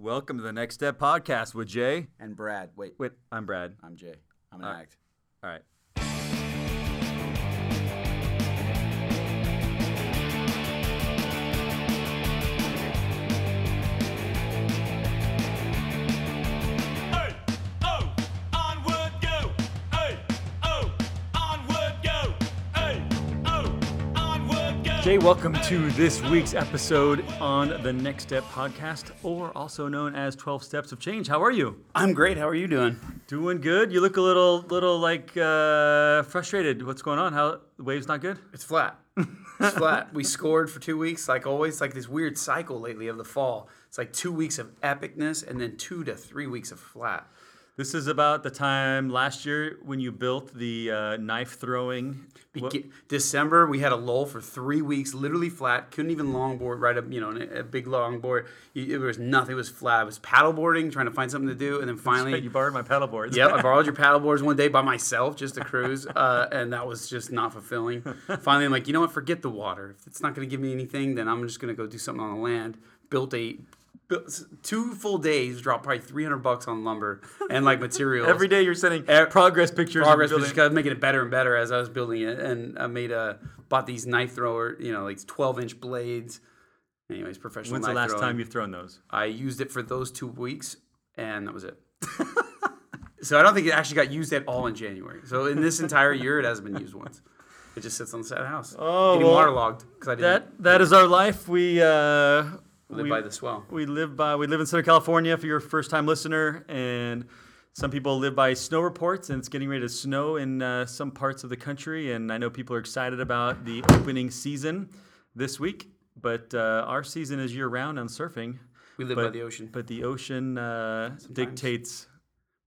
Welcome to the Next Step Podcast with Jay. And Brad. Wait, Wait, I'm Brad. I'm Jay. I'm an right. act. All right. Jay, welcome to this week's episode on the Next Step Podcast, or also known as 12 Steps of Change. How are you? I'm great. How are you doing? Doing good. You look a little, little like uh, frustrated. What's going on? How the wave's not good? It's flat. It's flat. We scored for two weeks, like always, like this weird cycle lately of the fall. It's like two weeks of epicness and then two to three weeks of flat. This is about the time last year when you built the uh, knife throwing. Ge- December, we had a lull for three weeks, literally flat. Couldn't even longboard, right up, you know, a big longboard. It was nothing. It was flat. I was paddleboarding, trying to find something to do, and then finally, you borrowed my paddle boards. Yep, I borrowed your paddleboards one day by myself just to cruise, uh, and that was just not fulfilling. Finally, I'm like, you know what? Forget the water. If it's not going to give me anything, then I'm just going to go do something on the land. Built a two full days, dropped probably 300 bucks on lumber and like materials. Every day you're sending progress pictures. progress, just got making it better and better as I was building it, and I made a bought these knife thrower, you know, like 12 inch blades. Anyways, professional. When's the last throwing. time you've thrown those? I used it for those two weeks, and that was it. so I don't think it actually got used at all in January. So in this entire year, it hasn't been used once. It just sits on the side of the house. Oh, getting well, waterlogged because I didn't That that is our life. We uh, live we, by the swell. we live by we live in Southern California. For your first time listener, and some people live by snow reports, and it's getting ready to snow in uh, some parts of the country. And I know people are excited about the opening season this week. But uh, our season is year round on surfing. We live but, by the ocean. But the ocean uh, dictates.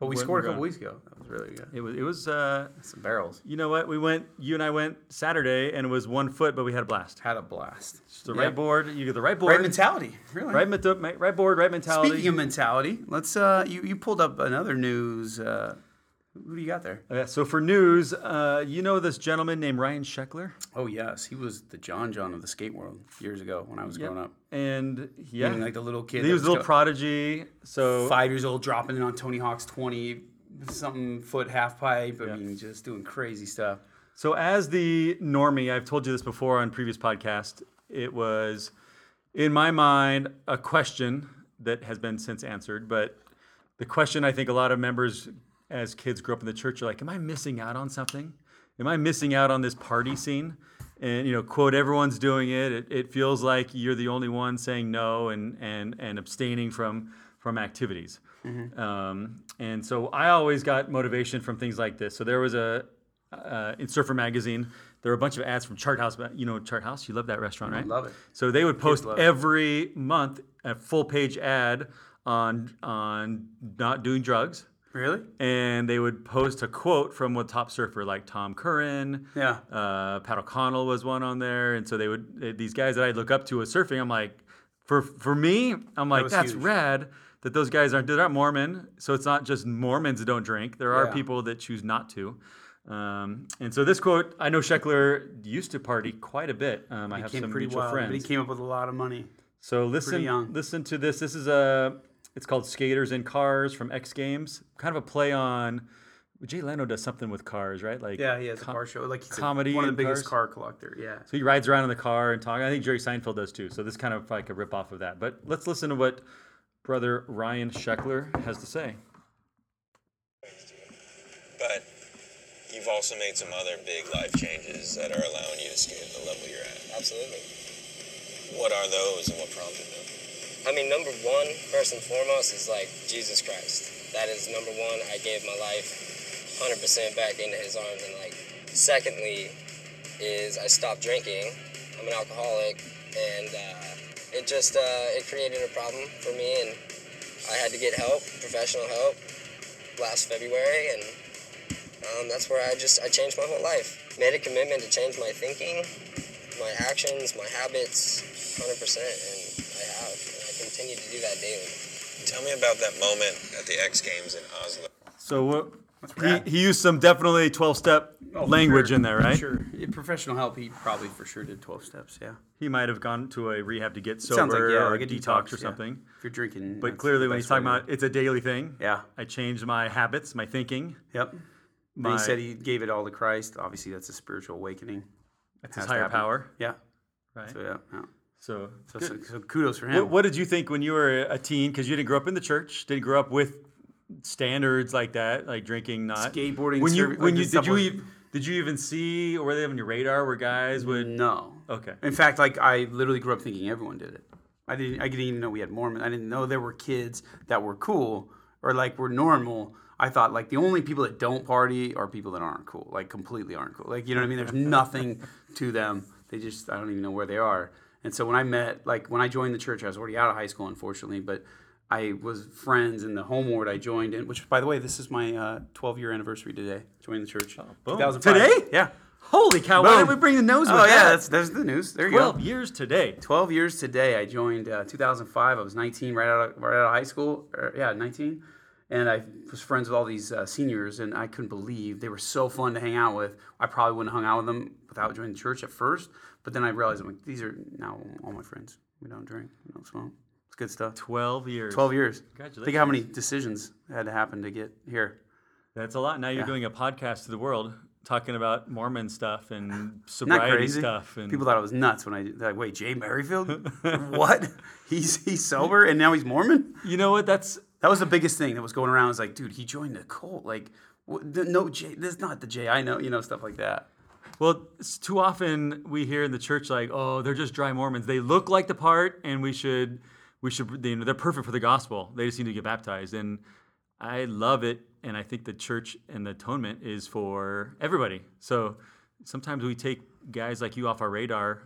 But we scored a couple weeks ago. That was really good. It was it was. Uh, Some barrels. you know what? We went. You and I went Saturday, and it was one foot, but we had a blast. Had a blast. It's the Yep. right board. You get the right board. Right mentality. Really. Right, mento- right board, right mentality. Speaking of mentality, let's. Uh, you you pulled up another news. Uh, who do you got there? Okay, so for news, uh, you know this gentleman named Ryan Sheckler, Oh yes, he was the John John of the skate world years ago when I was growing up. and yeah, Meaning like the little kid. he was a little go- prodigy. So five years old, dropping in on Tony Hawk's twenty something foot half pipe. I Yeah. mean, just doing crazy stuff. So as the normie, I've told you this before on previous podcast. It was in my mind a question that has been since answered, but the question I think a lot of members as kids grow up in the church you're like, "Am I missing out on something? Am I missing out on this party scene?" And you know, quote, "Everyone's doing it. It, it feels like you're the only one saying no and and and abstaining from from activities." Um, and so I always got motivation from things like this. So there was a uh, in Surfer magazine, there were a bunch of ads from Chart House. You know Chart House? You love that restaurant, right? love it. So they would post every month a full page ad on on not doing drugs, Really? and they would post a quote from a top surfer like Tom Curren. Yeah. Uh, Pat O'Connell was one on there, and so they would these guys that I look up to with surfing. I'm like, for for me, I'm like was that's huge. rad that those guys aren't they're not Mormon, so it's not just Mormons that don't drink. There are Yeah. people that choose not to. Um, and so this quote, I know Sheckler used to party quite a bit. Um, I have Came some pretty mutual wild, but he came up with a lot of money. So listen, young. listen to this. This is a, it's called Skaters in Cars from X Games. Kind of a play on. Jay Leno does something with cars, right? Like Yeah, he has com- a car show. Like he's a- comedy one of the biggest cars? car collector. Yeah. So he rides around in the car and talking. I think Jerry Seinfeld does too. So this kind of like a rip off of that. But let's listen to what brother Ryan Sheckler has to say. But you've also made some other big life changes that are allowing you to skate at the level you're at. Absolutely. What are those and what prompted them? I mean, number one, first and foremost, is like Jesus Christ. That is number one. I gave my life 100% back into His arms. And like, secondly, is I stopped drinking. I'm an alcoholic, and uh, it just uh, it created a problem for me, and I had to get help, professional help, last February, and um, that's where I just I changed my whole life. Made a commitment to change my thinking, my actions, my habits, 100%, and continue to do that daily. Tell me about that moment at the X Games in Oslo. So what he, he used some definitely 12 step Oh, language sure, in there, right? Sure. Yeah, professional help, he probably for sure did 12 steps. Yeah. He might have gone to a rehab to get sober like, yeah, or like a detox, or yeah. something. If you're drinking. But clearly, when he's talking about it's a daily thing, Yeah. I changed my habits, my thinking. Yep. My, he said he gave it all to Christ. Obviously, that's a spiritual awakening. that's has his to higher power, Yeah. right? So yeah. yeah. So, So, so, kudos for him. What, what did you think when you were a teen? Because you didn't grow up in the church, didn't grow up with standards like that, like drinking, not Skateboarding, When you serv- when like you did you was- ev- did you even see or were they on your radar where guys would? No. Okay. In fact, like I literally grew up thinking everyone did it. I didn't. I didn't even know we had Mormon. I didn't know there were kids that were cool or like were normal. I thought like the only people that don't party are people that aren't cool, like completely aren't cool. Like you know what I mean? There's nothing to them. They just I don't even know where they are. And so when I met, like when I joined the church, I was already out of high school, unfortunately, but I was friends in the home ward I joined in. Which, by the way, this is my uh, 12 year anniversary today. Joining the church. boom. 2005. Today? Yeah. Holy cow! Why Boom. did we bring the nose? Oh yeah, that? that's that's the news. There you go. twelve years today. 12 years today. I joined uh, 2005. I was 19, right out of, right out of high school. Or, yeah, 19. And I was friends with all these uh, seniors, and I couldn't believe they were so fun to hang out with. I probably wouldn't have hung out with them without joining the church at first, but then I realized I'm like, these are now all my friends. We don't drink, we don't smoke. It's good stuff. Twelve years. 12 years. Congratulations. Think how many decisions had to happen to get here. That's a lot. Now you're Yeah. doing a podcast to the world, talking about Mormon stuff and sobriety stuff. And People thought I was nuts when I like, wait, Jay Merrifield? what? He's he's sober and now he's Mormon? you know what? That's That was the biggest thing that was going around. Was like, dude, he joined a cult. Like, what, the, no Jay, this is not the Jay I know. You know, stuff like that. Well, it's too often we hear in the church like, "Oh, they're just dry Mormons. They look like the part, and we should, we should, you know, they're perfect for the gospel. They just need to get baptized." And I love it, and I think the church and the atonement is for everybody. So sometimes we take guys like you off our radar,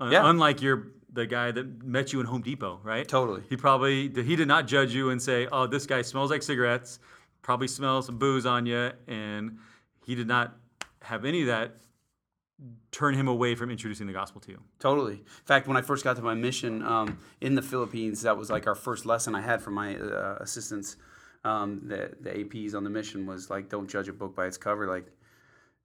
uh, Yeah. unlike you're the guy that met you in Home Depot, right? Totally. He probably he did not judge you and say, "Oh, this guy smells like cigarettes. Probably smells some booze on you," and he did not have any of that turn him away from introducing the gospel to you. Totally. In fact, when I first got to my mission um, in the Philippines, that was like our first lesson I had from my uh, assistants. Um, the the APs on the mission was like, don't judge a book by its cover. Like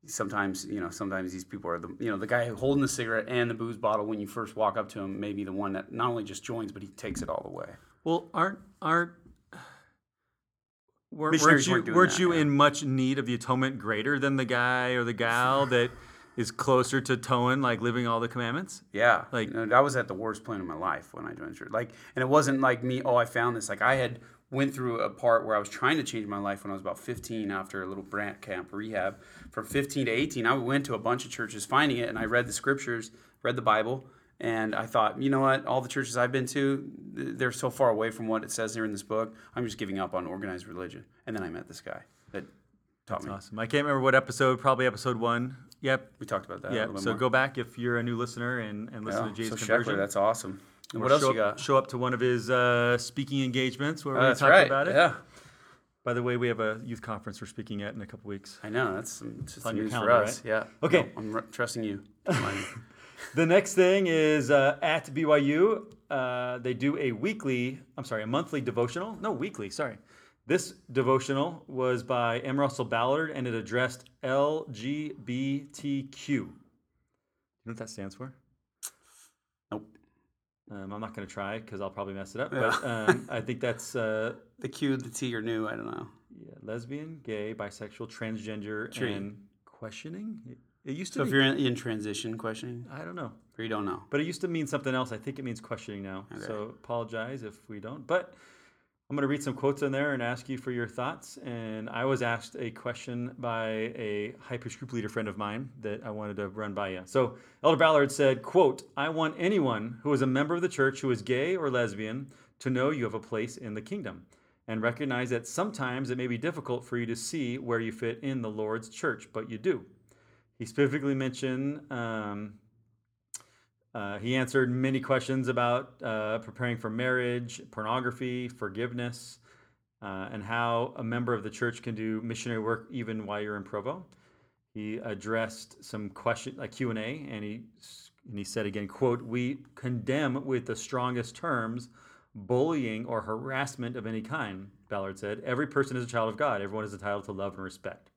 sometimes, you know, sometimes these people are the you know the guy holding the cigarette and the booze bottle when you first walk up to him, maybe the one that not only just joins but he takes it all the way. Well, aren't aren't weren't, weren't you weren't weren't that, you yeah. in much need of the atonement greater than the guy or the gal that is closer to towing, like living all the commandments? Yeah, Like- like I was at the worst point of my life when I joined church. Like, and it wasn't like me. Oh, I found this. Like, I had went through a part where I was trying to change my life when I was about 15 after a little brant camp rehab. From 15 to 18, I went to a bunch of churches finding it, and I read the scriptures, read the Bible, and I thought, you know what? All the churches I've been to, they're so far away from what it says here in this book. I'm just giving up on organized religion. And then I met this guy that taught me. Awesome. I can't remember what episode. Probably episode one. Yep. We talked about that. Yeah. So more. go back if you're a new listener and, and listen Yeah, to Jay's so conversion. That's awesome. And what else show you up, got? Show up to one of his uh, speaking engagements where Oh, we that's talk right. about it. Yeah. By the way, we have a youth conference we're speaking at in a couple weeks. I know that's some, it's just on your news for us. right? Yeah. Okay. No, I'm r- trusting you. The next thing is uh, at BYU. Uh, they do a weekly, I'm sorry, a monthly devotional. No, weekly, sorry. This devotional was by M. Russell Ballard and it addressed LGBTQ. You know what that stands for? nope. Um, I'm not going to try because I'll probably mess it up. Yeah. But um, I think that's uh, The Q, the T, or new. I don't know. yeah, lesbian, gay, bisexual, transgender, Tree. and questioning. It, used to So be. if you're in, in transition questioning, I don't know. or you don't know. But it used to mean something else. I think it means questioning now. Okay. So apologize if we don't. But I'm going to read some quotes in there and ask you for your thoughts. And I was asked a question by a hyper group leader friend of mine that I wanted to run by you. So Elder Ballard said, quote, I want anyone who is a member of the church who is gay or lesbian to know you have a place in the kingdom and recognize that sometimes it may be difficult for you to see where you fit in the Lord's church, but you do. He specifically mentioned um, uh, he answered many questions about uh, preparing for marriage, pornography, forgiveness, uh, and how a member of the church can do missionary work even while you're in Provo. He addressed some question, like Q and A, and he and he said again, "quote We condemn with the strongest terms bullying or harassment of any kind. Ballard said, "Every person is a child of God. Everyone is entitled to love and respect."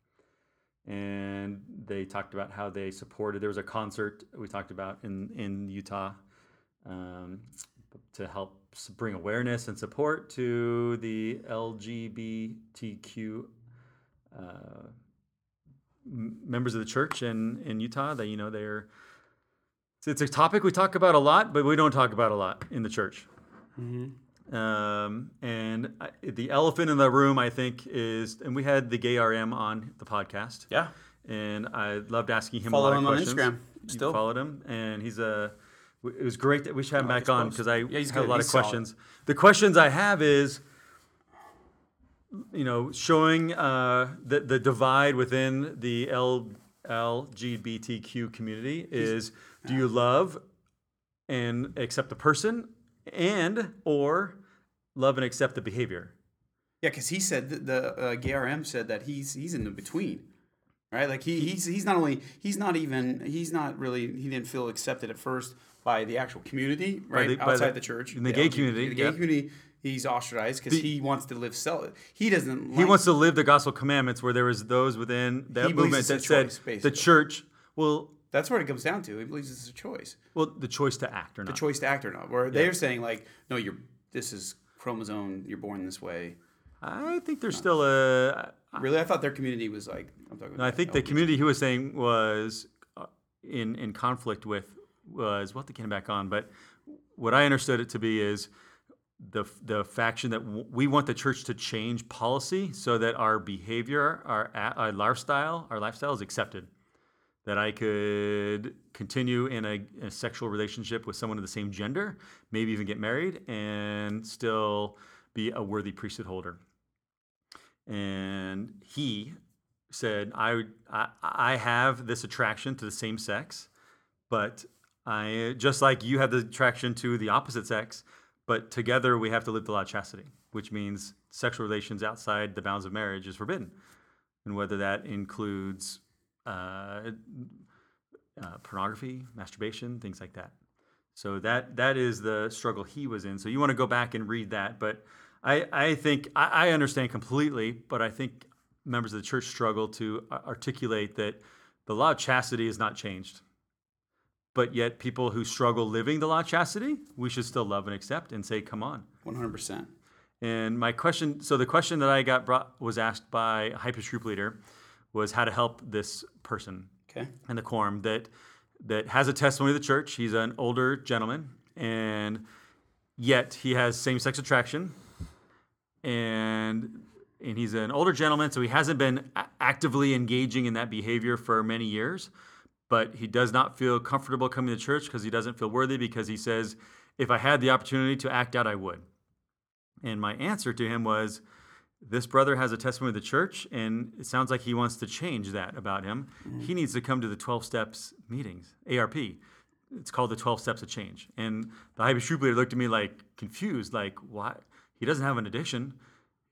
And they talked about how they supported. There was a concert we talked about in in Utah um, to help bring awareness and support to the LGBTQ uh, members of the church in, in Utah. That you know they're it's, a topic we talk about a lot, but we don't talk about a lot in the church. Um, and I, the elephant in the room, I think, is, and we had the gay RM on the podcast. Yeah. And I loved asking him Follow a lot him of on questions. Instagram, You still. followed him, and he's a. It was great that we should have him like back on because I Yeah, he's have a lot He's of solid. questions. The questions I have is, you know, showing uh, the the divide within the L, LGBTQ community is: do you love and accept the person, and or love and accept the behavior? Yeah, because he said that the uh, gay RM said that he's he's in the between, right? Like he, he's he's not only he's not even he's not really he didn't feel accepted at first by the actual community, right? the- Outside the- the, church, in the gay LGBT community, the gay yeah. community, he's ostracized because he wants to live self. He doesn't. He wants to live the gospel commandments where there was those within that movement that said choice, the church Well, That's what it comes down to. He believes it's a choice, well the choice to act or not. the choice to act or not. Where they're saying like, no, you're this is chromosome. You're born this way. I think there's still a. Really, I thought their community was like. I'm talking. No, I think the community he was saying was uh, in in conflict with was what they came back on, but what I understood it to be is the the faction that w- we want the church to change policy so that our behavior, our, our lifestyle, our lifestyle is accepted. That I could continue in a, a sexual relationship with someone of the same gender, maybe even get married, and still be a worthy priesthood holder. And he said, I, I, I have this attraction to the same sex, but I, just like you have the attraction to the opposite sex, but together we have to live the law of chastity, which means sexual relations outside the bounds of marriage is forbidden. And whether that includes uh, uh, pornography, masturbation, things like that. So that that is the struggle he was in. So you want to go back and read that, but I I think I, I understand completely, but I think members of the church struggle to articulate that the law of chastity is not changed. But yet, people who struggle living the law of chastity, we should still love and accept and say, "Come on." 100. percent And my question, so the question that I got brought was asked by a hyper group leader, was how to help this person Okay. in the quorum that that has a testimony of the church. He's an older gentleman, and yet he has same-sex attraction, and and he's an older gentleman, so he hasn't been a- actively engaging in that behavior for many years. But he does not feel comfortable coming to church because he doesn't feel worthy because he says, if I had the opportunity to act out, I would. And my answer to him was, this brother has a testimony of the church, and it sounds like he wants to change that about him. Mm. He needs to come to the 12 steps meetings, ARP. It's called the 12 steps of change. And the troop leader looked at me like confused, like, why? He doesn't have an addiction.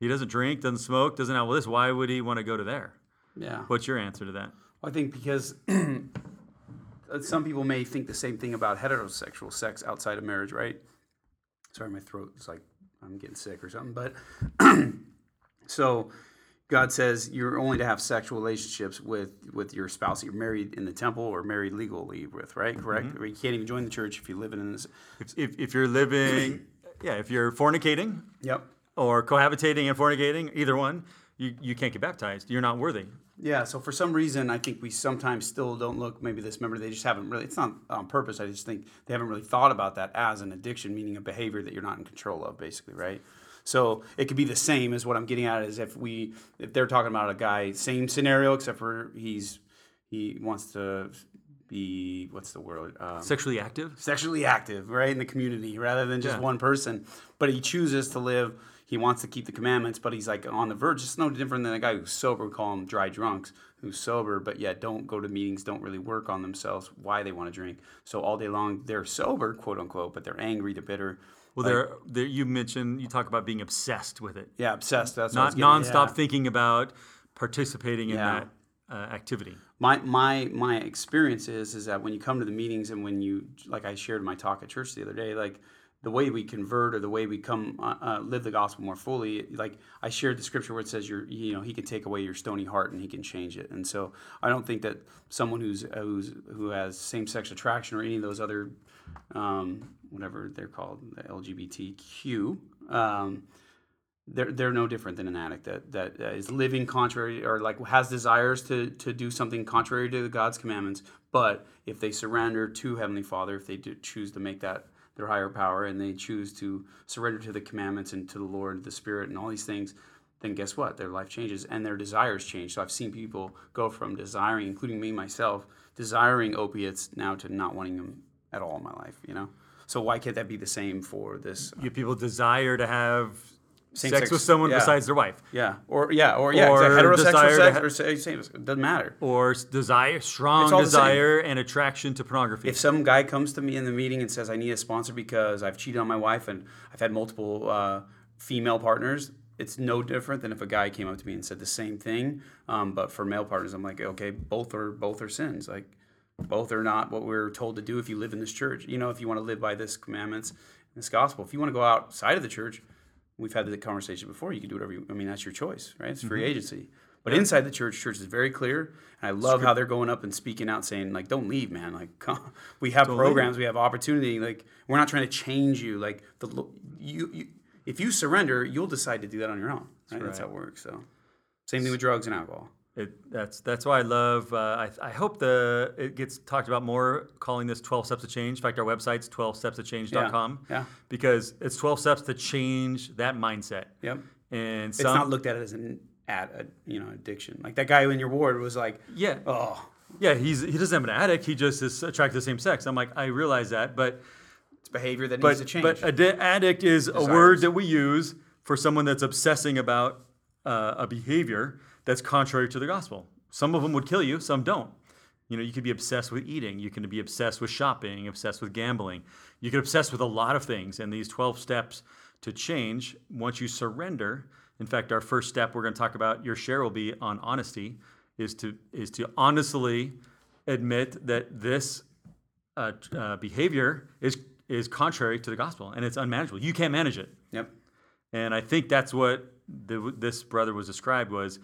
He doesn't drink, doesn't smoke, doesn't have all this. Why would he want to go to there? Yeah. What's your answer to that? I think because some people may think the same thing about heterosexual sex outside of marriage, right? Sorry, my throat is like I'm getting sick or something. But so God says you're only to have sexual relationships with with your spouse that you're married in the temple or married legally with, right? Correct. Mm-hmm. Or you can't even join the church if you're living in this. If, if, if you're living, yeah, if you're fornicating Yep. or cohabitating and fornicating, either one, you, you can't get baptized. You're not worthy. Yeah, so for some reason, I think we sometimes still don't look. Maybe this member they just haven't really. It's not on purpose. I just think they haven't really thought about that as an addiction, meaning a behavior that you're not in control of, basically, right? So it could be the same as what I'm getting at is if we if they're talking about a guy, same scenario except for he's he wants to be what's the word um, Sexually active? sexually active, right, in the community rather than just Yeah. one person. But he chooses to live. He wants to keep the commandments, but he's like on the verge. It's no different than a guy who's sober. We call him dry drunks, who's sober, but yet don't go to meetings, don't really work on themselves, why they want to drink. So all day long they're sober, quote unquote, but they're angry, they're bitter. Well, Like, there, there, you mentioned, you talk about being obsessed with it. yeah, obsessed. That's what I was Not nonstop yeah. thinking about participating in Yeah. that uh, activity. my my my experience is is that when you come to the meetings and when you like I shared my talk at church the other day, like the way we convert or the way we come uh, uh, live the gospel more fully. Like I shared the scripture where it says, "You're you know He can take away your stony heart and He can change it." And so I don't think that someone who's who's who has same sex attraction or any of those other um, whatever they're called, the LGBTQ. Um, they're, they're no different than an addict that, that uh, living contrary or like has desires to, to do something contrary to God's commandments. But if they surrender to Heavenly Father, if they choose to make that their higher power and they choose to surrender to the commandments and to the Lord, the Spirit, and all these things, then guess what? Their life changes and their desires change. So I've seen people go from desiring, including me myself, desiring opiates now to not wanting them at all in my life, you know? So why can't that be the same for this? You people desire to have sex, sex- with someone yeah. besides their wife, Yeah, or yeah, or yeah, Or exactly. heterosexual sex ha- or same, it doesn't matter. or desire, strong It's all the same. desire and attraction to pornography. If some guy comes to me in the meeting and says I need a sponsor because I've cheated on my wife and I've had multiple uh, female partners, it's no different than if a guy came up to me and said the same thing. Um, but for male partners, I'm like, okay, both are both are sins. Like both are not what we're told to do if you live in this church. You know, if you want to live by this commandments, this gospel. If you want to go outside of the church, we've had the conversation before. You can do whatever you. I mean, that's your choice, right? It's free agency. But inside the church, church is very clear, and I love how they're going up and speaking out, saying like, "Don't leave, man! Like, come. we have leave. programs, we have opportunity. Like, we're not trying to change you. Like, the you, you if you surrender, you'll decide to do that on your own. Right? That's how it works. So, same thing with drugs and alcohol. It, that's that's why I love. Uh, I, I hope the it gets talked about more. Calling this 12 steps to change. In fact, our website's 12stepstochange.com. Yeah, yeah. Because it's 12 steps to change that mindset. Yep. And It's not looked at as an ad, a, you know, addiction. Like that guy in your ward was like, yeah, oh, yeah. He's he doesn't have an addict. He just is attracted to the same sex. I'm like, I realize that, but it's behavior that but needs to change. but addi- addict is a word that we use for someone that's obsessing about uh, a behavior that's contrary to the gospel. Some of them would kill you, some don't. You know, you could be obsessed with eating, you can be obsessed with shopping, obsessed with gambling. You could obsess with a lot of things, and these 12 steps to change once you surrender. In fact, our first step we're going to talk about your share will be on honesty is to is to honestly admit that this uh, uh, behavior is is contrary to the gospel and it's unmanageable. You can't manage it. yep. And I think that's what the, this brother was described was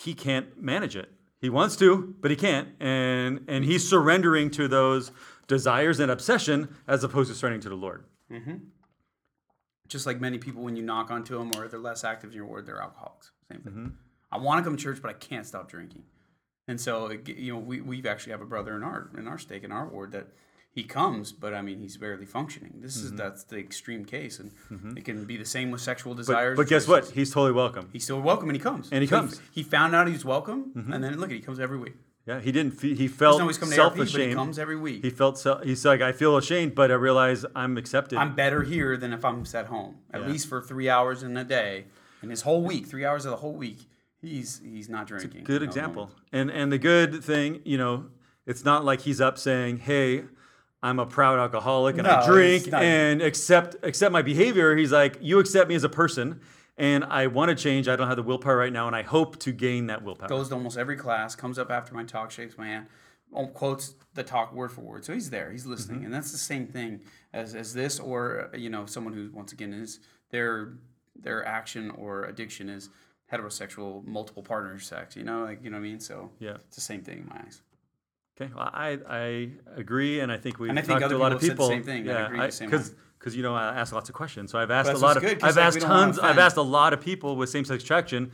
he can't manage it. He wants to, but he can't. And and he's surrendering to those desires and obsession as opposed to surrendering to the Lord. Mm-hmm. Just like many people, when you knock onto them or they're less active in your ward, they're alcoholics. Same thing. Mm-hmm. I want to come to church, but I can't stop drinking. And so, you know, we we actually have a brother in our in our stake in our ward that he comes, but I mean, he's barely functioning. This Mm-hmm. is that's the extreme case, and it can be the same with sexual desires. but guess what? versus- He's totally welcome. He's still welcome, and he comes. And he So comes. Mm-hmm. He, found out he's welcome, and then look, at he comes every week. Yeah, he didn't. Fe- he felt Doesn't always come to ARP, self but he ashamed. comes every week. He felt so. He's like, I feel ashamed, but I realize I'm accepted. I'm better here than if I'm at home, at Yeah. least for three hours in a day. And his whole week, three hours of the whole week, he's he's not drinking. good No example. And and the good thing, you know, it's not like he's up saying, "Hey, I'm a proud alcoholic and No, I drink not- and accept accept my behavior." He's like, "You accept me as a person, and I want to change. I don't have the willpower right now, and I hope to gain that willpower." Goes to almost every class, comes up after my talk, shakes my hand, oh, quotes the talk word for word. So he's there, he's listening, Mm-hmm. and that's the same thing as, as this, or uh, you know, someone who once again is their their action or addiction is heterosexual, multiple partner sex. You know, like you know what I mean. So Yeah. it's the same thing in my eyes. Okay, well, I I agree, and I think we've And I think talked to a lot of people people. said the same thing. Yeah, agree the same because because you know I ask lots of questions, so I've asked a lot of good, I've like, asked we don't wanna tons I've asked a lot of people with same sex attraction.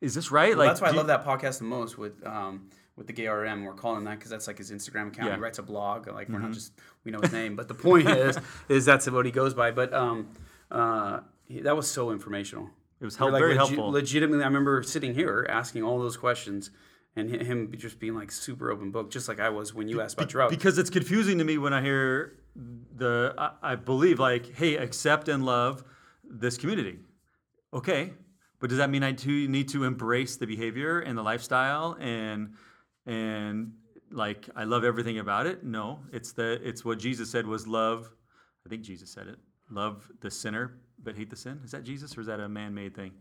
Is this right? Well, that's why I love that podcast the most with um, with the gay RM. We're calling that because that's like his Instagram account. Yeah. Mm-hmm. He writes a blog. Like we're not just we know his name, but the point is is that's what he goes by. But um, uh, he, that was so informational. It was help, very legi- helpful. Legitimately, I remember sitting here asking all those questions, and him just being like super open book, just like I was when you asked about drugs. because it's confusing to me when I hear the I, I believe like, hey, accept and love this community. Okay, but does that mean I too need to embrace the behavior and the lifestyle and and like I love everything about it? No, it's the it's what Jesus said was love. I think Jesus said it. Love the sinner, but hate the sin. Is that Jesus or is that a man-made thing?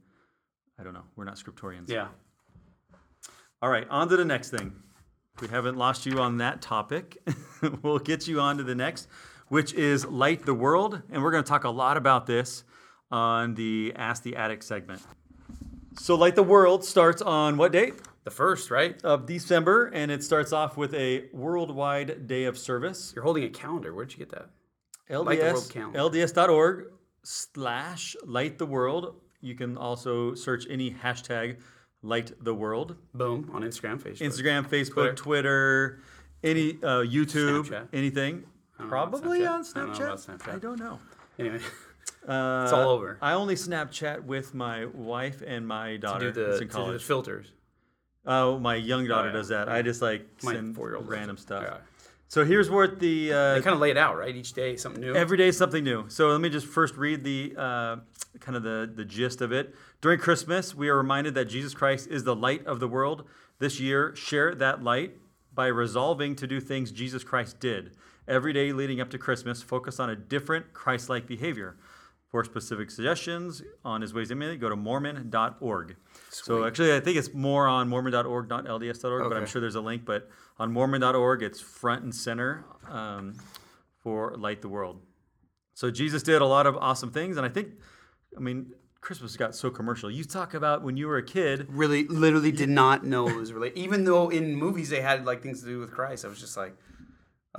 I don't know. We're not scriptorians. yeah, All right, on to the next thing. We haven't lost you on that topic. we'll get you on to the next. which is Light the World. And we're going to talk a lot about this on the Ask the Addict segment. So, Light the World starts on what date? The first, right? Of December, and it starts off with a worldwide day of service. You're holding a calendar. Where'd you get that? Light the LDS. LDS.org slash Light the World. You can also search any hashtag Light the World. Boom on Instagram, Facebook. Instagram, Facebook, Twitter. Twitter, any uh, YouTube, Snapchat. anything. don't know about Probably Snapchat. on I don't know Snapchat. I don't know. Anyway, Uh, it's all over. I only Snapchat with my wife and my daughter. do the, that's to do the filters. Oh, my young daughter yeah. does that. I just like My send four-year-old random stuff. Yeah. So here's what the uh, They kind of lay it out, right? Each day, something new. Every day something new. So let me just first read the uh, kind of the, the gist of it. During Christmas, we are reminded that Jesus Christ is the light of the world. This year, share that light by resolving to do things Jesus Christ did. Every day leading up to Christmas, focus on a different Christ like behavior. For specific suggestions on his ways media, go to mormon.org. So actually, I think it's more on mormon.org, not lds.org, but I'm sure there's a link. But on mormon.org, it's front and center um, for Light the World. So Jesus did a lot of awesome things, and I think, I mean, Christmas got so commercial. You talk about when you were a kid. really, literally did not know it was related. Even though in movies they had like things to do with Christ, I was just like,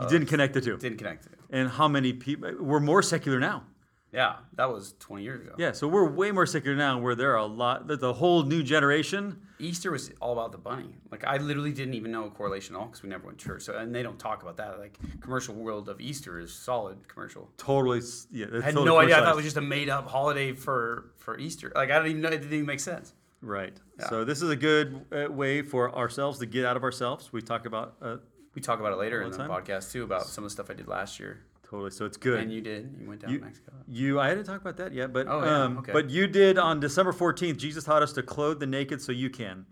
You didn't uh, connect the two. didn't connect it. And how many people? We're more secular now. Yeah, that was 20 years ago. Yeah, so we're way more secular now. Where there are a lot. the, a whole new generation. Easter was all about the bunny. Like I literally didn't even know a correlation at all because we never went to church. So and they don't talk about that. Like commercial world of Easter is solid commercial. Totally. Yeah. I had no idea. I thought it was just a made up holiday for for Easter. Like I didn't even know. It didn't even make sense. right. So this is a good uh, way for ourselves to get out of ourselves. We talk about uh, We talk about it later in the the time? podcast too about some of the stuff I did last year. Totally. So it's good. And you did. You went down You- to Mexico. You, I didn't talk about that yet, but Oh, yeah, um, okay. but you did on December fourteenth. Jesus taught us to clothe the naked, so you can.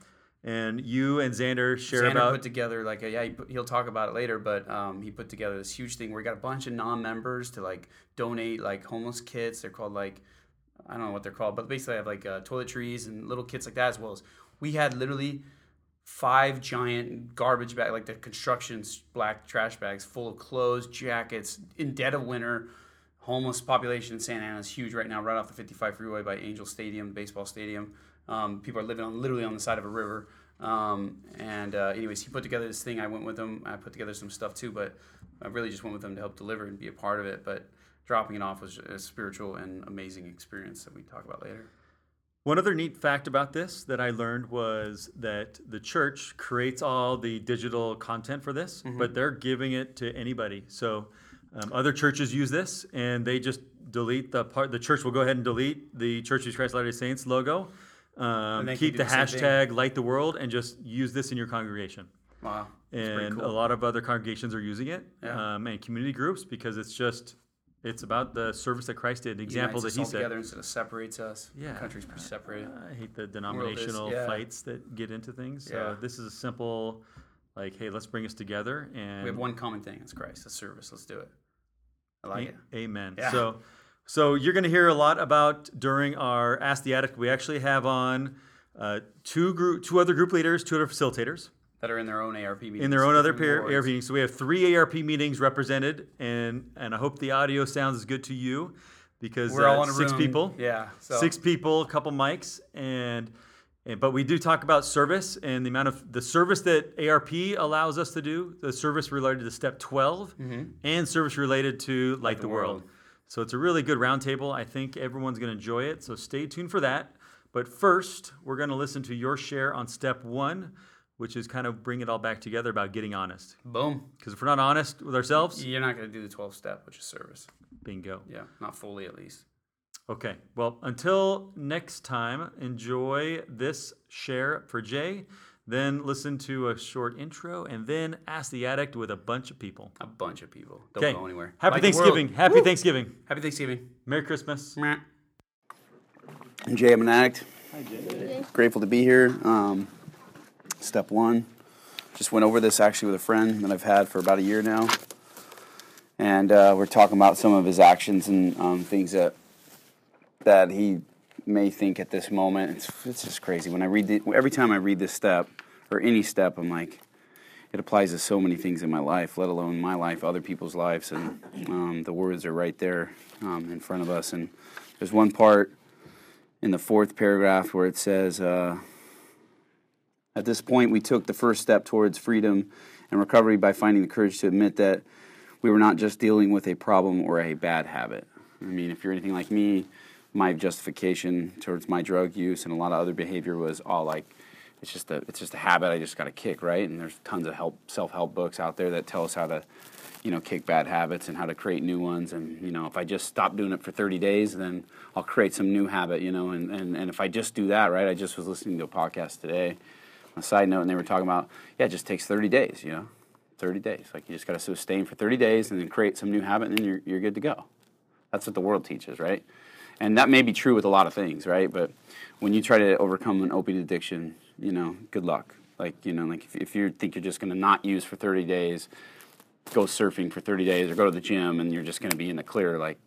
And you and Xander share Xander about put together like a, yeah he put, he'll talk about it later, but um, he put together this huge thing where he got a bunch of non-members to like donate like homeless kits. They're called like I don't know what they're called, but basically I have like uh, toiletries and little kits like that as well as we had literally five giant garbage bag like the construction black trash bags full of clothes, jackets in dead of winter. Homeless population in Santa Ana is huge right now, right off the 55 freeway by Angel Stadium, baseball stadium. Um, people are living on literally on the side of a river. Um, and uh, anyways, he put together this thing. I went with him. I put together some stuff too, but I really just went with him to help deliver and be a part of it. But dropping it off was a spiritual and amazing experience that we talk about later. One other neat fact about this that I learned was that the church creates all the digital content for this, Mm-hmm. but they're giving it to anybody. So um, other churches use this, and they just delete the part. The church will go ahead and delete the Church of Jesus Christ Latter-day Saints logo. Um, keep the the hashtag Light the World, and just use this in your congregation. Wow, and cool. a lot of other congregations are using it Yeah. um, and community groups because it's just it's about the service that christ did the example that he said together instead of separates us. Yeah. the country's separated. i hate the denominational yeah. fights that get into things so Yeah. this is a simple like hey let's bring us together and We have one common thing. It's Christ. the service. Let's do it. I like it. Amen. Yeah. So, so you're going to hear a lot about during our Ask the Addict. We actually have on uh, two group, two other group leaders, two other facilitators That are in their own ARP meetings. in their own other peer. ARP meetings. So we have three ARP meetings represented, and and I hope the audio sounds as good to you because We're uh, all in a six room. people. Yeah. So six people, a couple mics, and, and but we do talk about service and the amount of the service that ARP allows us to do, the service related to step 12 and service related to light, the, the world. World. So it's a really good roundtable. I think everyone's going to enjoy it. So stay tuned for that. But first, we're going to listen to your share on step one, which is kind of bring it all back together about getting honest. boom. Because if we're not honest with ourselves, You're not going to do the 12 step, which is service. bingo. Yeah, not fully at least. Okay. Well, until next time, enjoy this share for Jay. Then listen to a short intro, and then ask the addict with a bunch of people. A bunch of people. Don't Okay. go anywhere. Happy Like. Thanksgiving. Happy Woo! Thanksgiving. Happy Thanksgiving. Merry Christmas. Meh. Jay, I'm an addict. Hi, Jay. Grateful to be here. Um, step one. Just went over this actually with a friend that I've had for about a year now. And uh, we're talking about some of his actions and um, things that that he may think at this moment. It's, it's just crazy. When I read the, every time I read this step or any step, I'm like, it applies to so many things in my life, let alone my life, other people's lives, and um, the words are right there um, in front of us. And there's one part in the fourth paragraph where it says, uh, "At this point, we took the first step towards freedom and recovery by finding the courage to admit that we were not just dealing with a problem or a bad habit. I mean, if you're anything like me." My justification towards my drug use and a lot of other behavior was all like, it's just a it's just a habit I just got to kick right and there's tons of help self help books out there that tell us how to you know kick bad habits and how to create new ones and you know if I just stop doing it for 30 days then I'll create some new habit you know and and, and if I just do that right I just was listening to a podcast today a side note and they were talking about yeah it just takes 30 days you know 30 days like you just got to sustain for 30 days and then create some new habit and then you're you're good to go that's what the world teaches right and that may be true with a lot of things right but when you try to overcome an opiate addiction you know, good luck. Like, you know, like if, if you think you're just going to not use for 30 days, go surfing for 30 days or go to the gym and you're just going to be in the clear, like,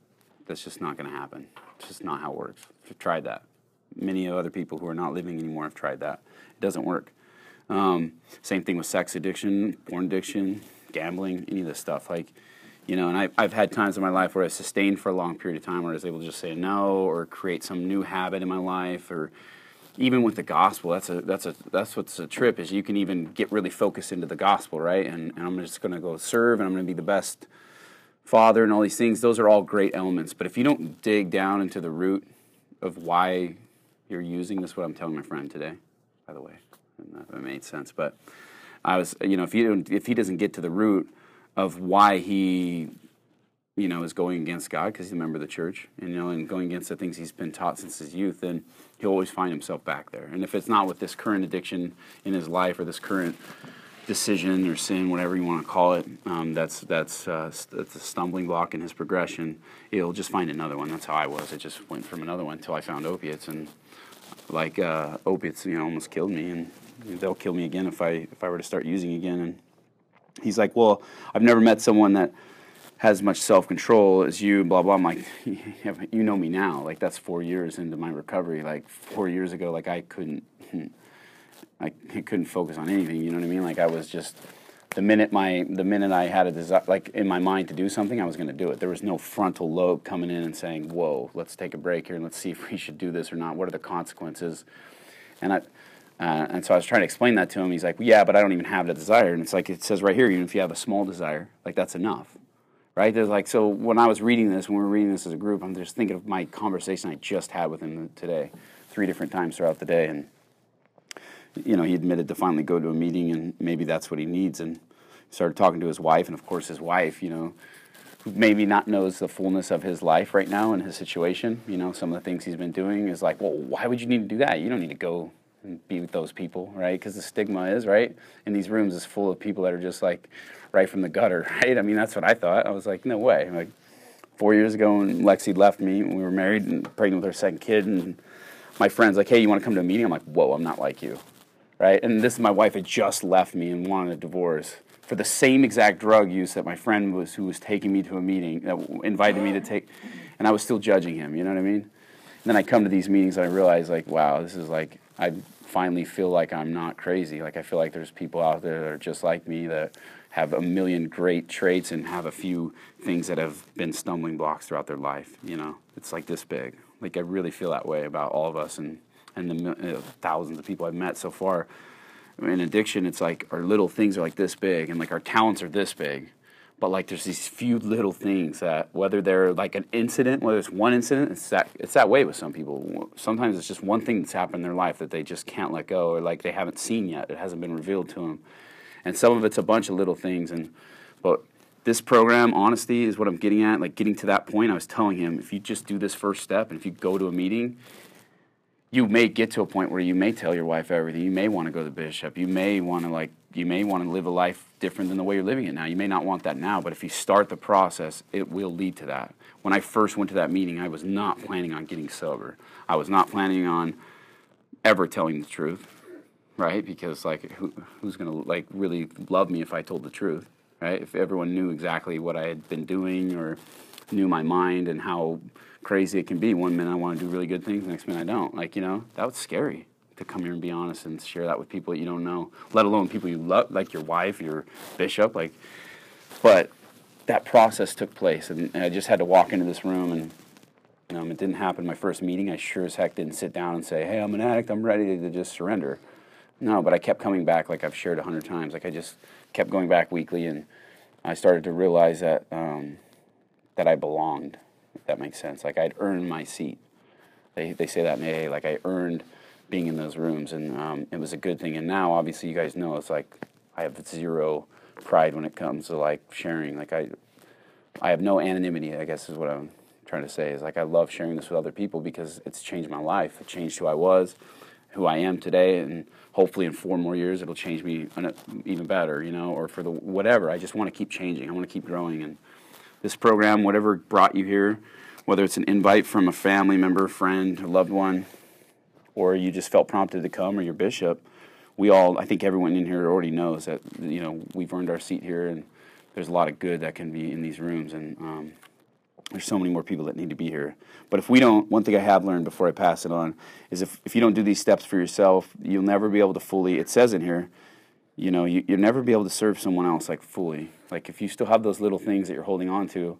that's just not going to happen. It's just not how it works. I've tried that. Many other people who are not living anymore have tried that. It doesn't work. Um, same thing with sex addiction, porn addiction, gambling, any of this stuff. Like, you know, and I, I've had times in my life where I sustained for a long period of time where I was able to just say no or create some new habit in my life or even with the gospel, that's a that's a that's what's a trip is you can even get really focused into the gospel, right? And, and I'm just going to go serve, and I'm going to be the best father, and all these things. Those are all great elements. But if you don't dig down into the root of why you're using this, is what I'm telling my friend today, by the way, that, made sense. But I was, you know, if if he doesn't get to the root of why he you know, is going against God because he's a member of the church, and, you know, and going against the things he's been taught since his youth, then he'll always find himself back there. And if it's not with this current addiction in his life or this current decision or sin, whatever you want to call it, um, that's that's uh, that's a stumbling block in his progression. He'll just find another one. That's how I was. I just went from another one until I found opiates, and like uh, opiates, you know, almost killed me, and they'll kill me again if I if I were to start using again. And he's like, well, I've never met someone that has much self control as you, blah blah. I'm like, you know me now. Like that's four years into my recovery. Like four years ago, like I couldn't, I couldn't focus on anything. You know what I mean? Like I was just the minute my the minute I had a desire, like in my mind to do something, I was going to do it. There was no frontal lobe coming in and saying, "Whoa, let's take a break here and let's see if we should do this or not. What are the consequences?" And I. Uh, and so I was trying to explain that to him. He's like, well, "Yeah, but I don't even have the desire." And it's like it says right here, even if you have a small desire, like that's enough right? There's like so when I was reading this, when we were reading this as a group, I'm just thinking of my conversation I just had with him today, three different times throughout the day, and you know he admitted to finally go to a meeting, and maybe that's what he needs, and started talking to his wife, and of course his wife, you know. Who maybe not knows the fullness of his life right now and his situation. You know, some of the things he's been doing is like, well, why would you need to do that? You don't need to go and be with those people, right? Because the stigma is right in these rooms is full of people that are just like right from the gutter, right? I mean, that's what I thought. I was like, no way. Like four years ago, when Lexi left me, we were married and pregnant with our second kid, and my friend's like, hey, you want to come to a meeting? I'm like, whoa, I'm not like you, right? And this is my wife had just left me and wanted a divorce for the same exact drug use that my friend was who was taking me to a meeting that invited me to take, and I was still judging him. You know what I mean? And then I come to these meetings and I realize like, wow, this is like I finally feel like I'm not crazy. Like I feel like there's people out there that are just like me that have a million great traits and have a few things that have been stumbling blocks throughout their life. You know, it's like this big. Like I really feel that way about all of us and and the uh, thousands of people I've met so far. In addiction, it's like our little things are like this big, and like our talents are this big. But like, there's these few little things that, whether they're like an incident, whether it's one incident, it's that it's that way with some people. Sometimes it's just one thing that's happened in their life that they just can't let go, or like they haven't seen yet. It hasn't been revealed to them and some of it's a bunch of little things and but this program honesty is what i'm getting at like getting to that point i was telling him if you just do this first step and if you go to a meeting you may get to a point where you may tell your wife everything. You may want to go to the bishop. You may want to like you may want to live a life different than the way you're living it now. You may not want that now but if you start the process it will lead to that. When i first went to that meeting i was not planning on getting sober. I was not planning on ever telling the truth right? Because like, who, who's gonna like really love me if I told the truth, right? If everyone knew exactly what I had been doing or knew my mind and how crazy it can be. One minute I want to do really good things, the next minute I don't. Like you know, that was scary to come here and be honest and share that with people that you don't know, let alone people you love, like your wife, your bishop, like. But that process took place, and, and I just had to walk into this room and. Um, it didn't happen my first meeting. I sure as heck didn't sit down and say, "Hey, I'm an addict. I'm ready to just surrender." No, but I kept coming back, like I've shared a hundred times. Like I just kept going back weekly, and I started to realize that um, that I belonged. If that makes sense. Like I'd earned my seat. They they say that in AA. Like I earned being in those rooms, and um, it was a good thing. And now, obviously, you guys know it's like I have zero pride when it comes to like sharing. Like I I have no anonymity. I guess is what I'm trying to say. Is like I love sharing this with other people because it's changed my life. It changed who I was, who I am today, and hopefully in four more years it'll change me even better. You know, or for the whatever. I just want to keep changing. I want to keep growing. And this program, whatever brought you here, whether it's an invite from a family member, friend, loved one, or you just felt prompted to come, or your bishop. We all, I think everyone in here already knows that you know we've earned our seat here, and there's a lot of good that can be in these rooms, and um, there's so many more people that need to be here. But if we don't, one thing I have learned before I pass it on is if, if you don't do these steps for yourself, you'll never be able to fully, it says in here, you know, you, you'll never be able to serve someone else like fully. Like if you still have those little things that you're holding on to,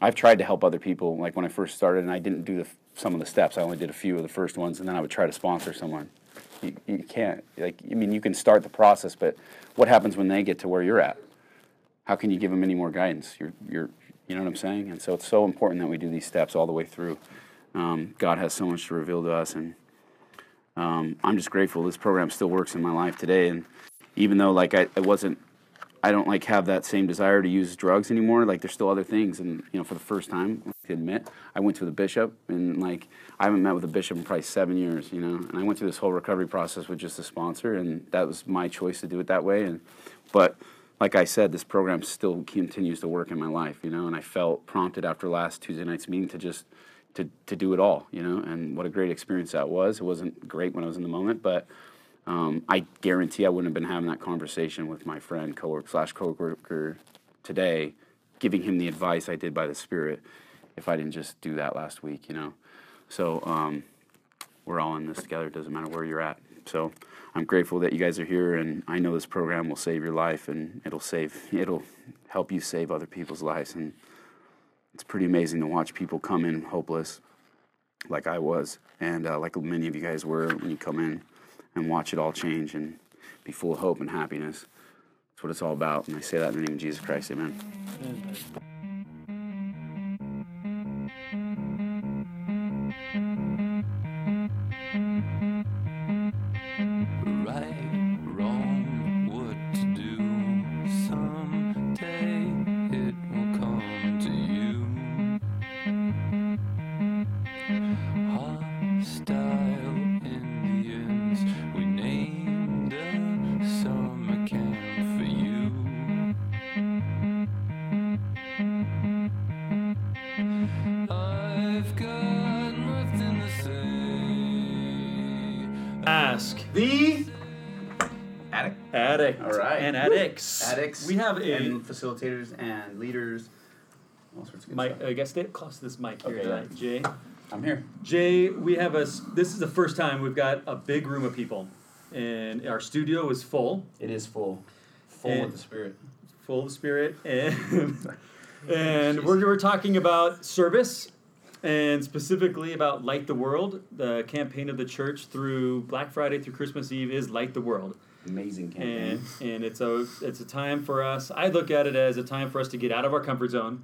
I've tried to help other people. Like when I first started, and I didn't do the, some of the steps. I only did a few of the first ones, and then I would try to sponsor someone. You, you can't. Like I mean, you can start the process, but what happens when they get to where you're at? How can you give them any more guidance? You're, you're, you know what I'm saying? And so it's so important that we do these steps all the way through. Um, God has so much to reveal to us, and um, I'm just grateful this program still works in my life today. And even though like I, it wasn't I don't like have that same desire to use drugs anymore. Like there's still other things, and you know, for the first time, I admit, I went to the bishop, and like I haven't met with a bishop in probably seven years, you know. And I went through this whole recovery process with just a sponsor, and that was my choice to do it that way. And but like I said, this program still continues to work in my life, you know. And I felt prompted after last Tuesday night's meeting to just to to do it all, you know. And what a great experience that was. It wasn't great when I was in the moment, but um, I guarantee I wouldn't have been having that conversation with my friend, coworker slash coworker today, giving him the advice I did by the Spirit, if I didn't just do that last week, you know. So um, we're all in this together. It doesn't matter where you're at. So I'm grateful that you guys are here, and I know this program will save your life, and it'll save, it'll help you save other people's lives, and it's pretty amazing to watch people come in hopeless, like I was, and uh, like many of you guys were when you come in and watch it all change and be full of hope and happiness. That's what it's all about. And I say that in the name of Jesus Christ. Amen. right, addicts. We have a and facilitators and leaders. All sorts of good mic. stuff. I guess stay close to this mic here Okay, tonight, Jay. I'm here. Jay, we have a. s- This is the first time we've got a big room of people, and our studio is full, It is full, full And- with the spirit. full of the spirit, and and we're we're talking about service, and specifically about Light the World. The campaign of the church through Black Friday through Christmas Eve is Light the World. Amazing campaign. and and it's a it's a time for us. I look at it as a time for us to get out of our comfort zone,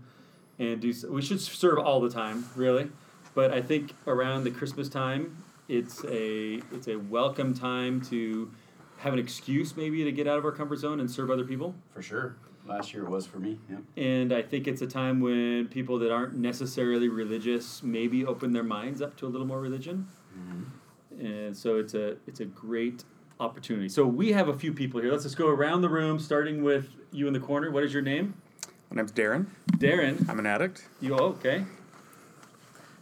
and do. We should serve all the time, really, but I think around the Christmas time, it's a it's a welcome time to have an excuse maybe to get out of our comfort zone and serve other people. For sure. Last year it was for me. Yeah. And I think it's a time when people that aren't necessarily religious maybe open their minds up to a little more religion. Mm-hmm. And so it's a it's a great opportunity. So we have a few people here. Let's just go around the room, starting with you in the corner. What is your name? My name's Darren. Darren. I'm an addict. You okay?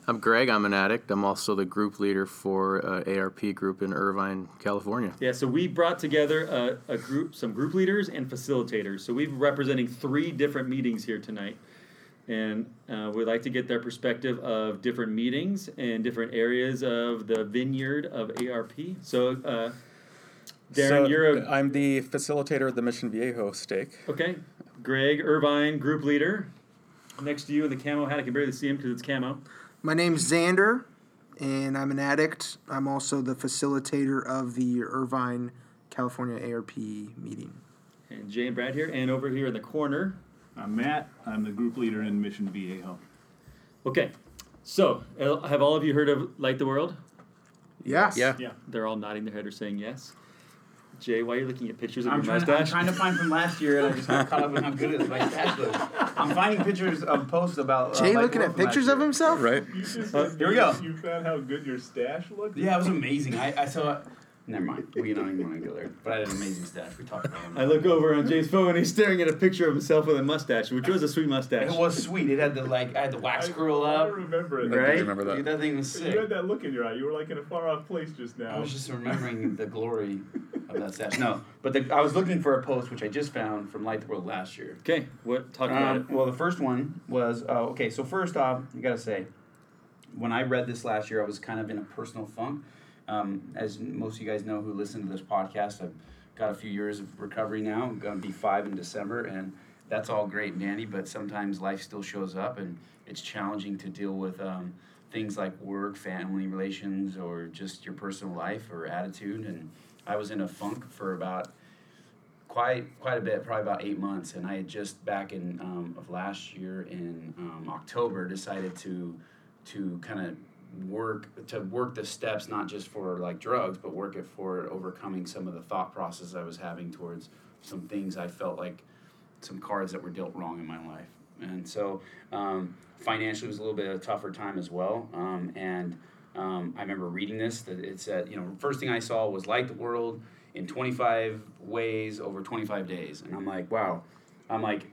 I'm Greg. I'm an addict. I'm also the group leader for uh, ARP group in Irvine, California. Yeah. So we brought together a, a group, some group leaders and facilitators. So we're representing three different meetings here tonight. and uh, we'd like to get their perspective of different meetings and different areas of the vineyard of ARP. So, uh, Darren, So, you're a I'm the facilitator of the Mission Viejo stake. okay. Greg Irvine, group leader. Next to you in the camo hat, I can barely see him because it's camo. My name's Xander, and I'm an addict. I'm also the facilitator of the Irvine, California ARP meeting. And Jay and Brad here, and over here in the corner. I'm Matt. I'm the group leader in Mission Viejo. Okay, so have all of you heard of Light the World? Yes. Yeah. Yeah. They're all nodding their head or saying yes. Jay, why are you looking at pictures of I'm your trying, to, I'm trying to find from last year, and I just got caught up in how good it, my stash looks. I'm finding pictures of posts about. uh, Jay like looking at pictures of himself? Right. You just, Here we go. You found how good your stash looked? Yeah, it was amazing. I, I saw. Never mind. We don't even want to go there. But I had an amazing stash. We talked about it. I look over on Jay's phone and he's staring at a picture of himself with a mustache, which was a sweet mustache. It was sweet. It had the like. I had the wax I, curl I up. remember it. Right? remember that. Dude, that thing was sick. You had that look in your eye. You were like in a far off place just now. I was just remembering the glory of that stash. No, but the, I was looking for a post which I just found from Light the World last year. Okay, what? Talk about Um, it. well, the first one was uh, okay. So first off, I gotta say, when I read this last year, I was kind of in a personal funk. Um, as most of you guys know who listen to this podcast, I've got a few years of recovery now. I'm gonna be five in December, and that's all great and dandy. But sometimes life still shows up, and it's challenging to deal with um, things like work, family relations, or just your personal life or attitude. And I was in a funk for about quite quite a bit, probably about eight months, and I had just back in um, of last year in um, October decided to to kind of work to work the steps not just for like drugs, but work it for overcoming some of the thought process I was having towards some things I felt like some cards that were dealt wrong in my life, and so um, financially was a little bit of a tougher time as well, um, and. Um, I remember reading this that it said, you know, first thing I saw was light the world in 25 ways over 25 days. And I'm like, wow. I'm like,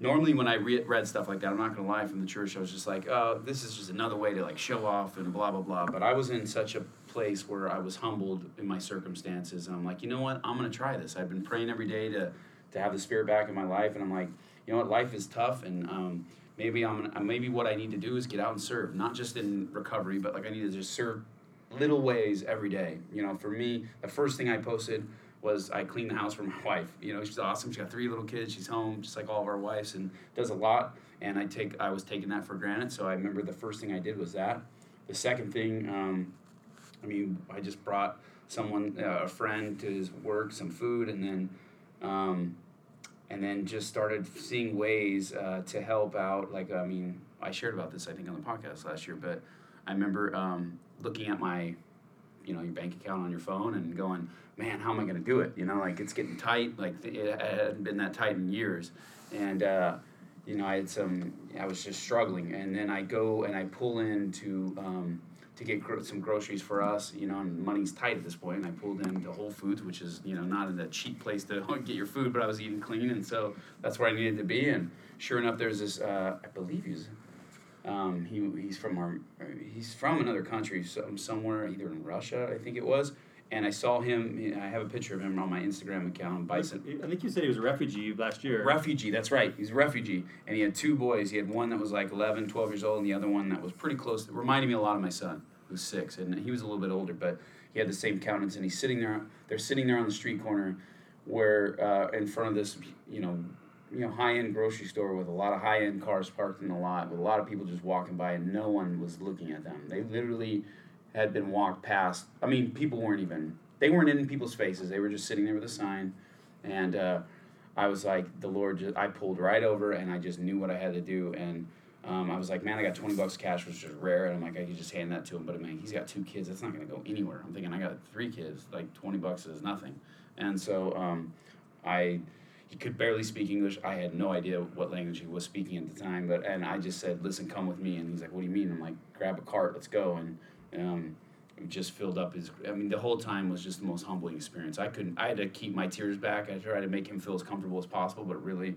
normally when I re- read stuff like that, I'm not going to lie from the church, I was just like, oh, this is just another way to like show off and blah, blah, blah. But I was in such a place where I was humbled in my circumstances. And I'm like, you know what? I'm going to try this. I've been praying every day to, to have the spirit back in my life. And I'm like, you know what? Life is tough. And, um, maybe I'm gonna, maybe what I need to do is get out and serve, not just in recovery, but like I need to just serve little ways every day. You know, for me, the first thing I posted was I cleaned the house for my wife. You know, she's awesome. She's got three little kids. She's home, just like all of our wives, and does a lot. And I take I was taking that for granted. So I remember the first thing I did was that. The second thing, um, I mean, I just brought someone, uh, a friend, to his work, some food, and then. Um, and then just started seeing ways uh, to help out. Like, I mean, I shared about this, I think, on the podcast last year, but I remember um, looking at my, you know, your bank account on your phone and going, man, how am I going to do it? You know, like it's getting tight. Like it hadn't been that tight in years. And, uh, you know, I had some, I was just struggling. And then I go and I pull into, um, to get gro- some groceries for us, you know, and money's tight at this point. And I pulled into Whole Foods, which is, you know, not a cheap place to get your food, but I was eating clean, and so that's where I needed to be. And sure enough, there's this, uh, I believe he's, um, he, he's from our, he's from another country, so, somewhere either in Russia, I think it was. And I saw him. I have a picture of him on my Instagram account. Bison, I think you said he was a refugee last year. Refugee, that's right. He's a refugee. And he had two boys. He had one that was like 11, 12 years old, and the other one that was pretty close. It reminded me a lot of my son, who's six. And he was a little bit older, but he had the same countenance. And he's sitting there, they're sitting there on the street corner where, uh, in front of this, you know, you know, high end grocery store with a lot of high end cars parked in the lot, with a lot of people just walking by, and no one was looking at them. They literally had been walked past. I mean, people weren't even, they weren't in people's faces. They were just sitting there with a sign. And uh, I was like, the Lord, just, I pulled right over and I just knew what I had to do. And um, I was like, man, I got 20 bucks cash, which is rare. And I'm like, I could just hand that to him. But man, he's got two kids. That's not going to go anywhere. I'm thinking, I got three kids. Like 20 bucks is nothing. And so um, I, could barely speak English. I had no idea what language he was speaking at the time. But and I just said, listen, come with me. And he's like, what do you mean? I'm like, grab a cart, let's go. And um, just filled up his. I mean, the whole time was just the most humbling experience. I couldn't. I had to keep my tears back. I tried to make him feel as comfortable as possible, but really,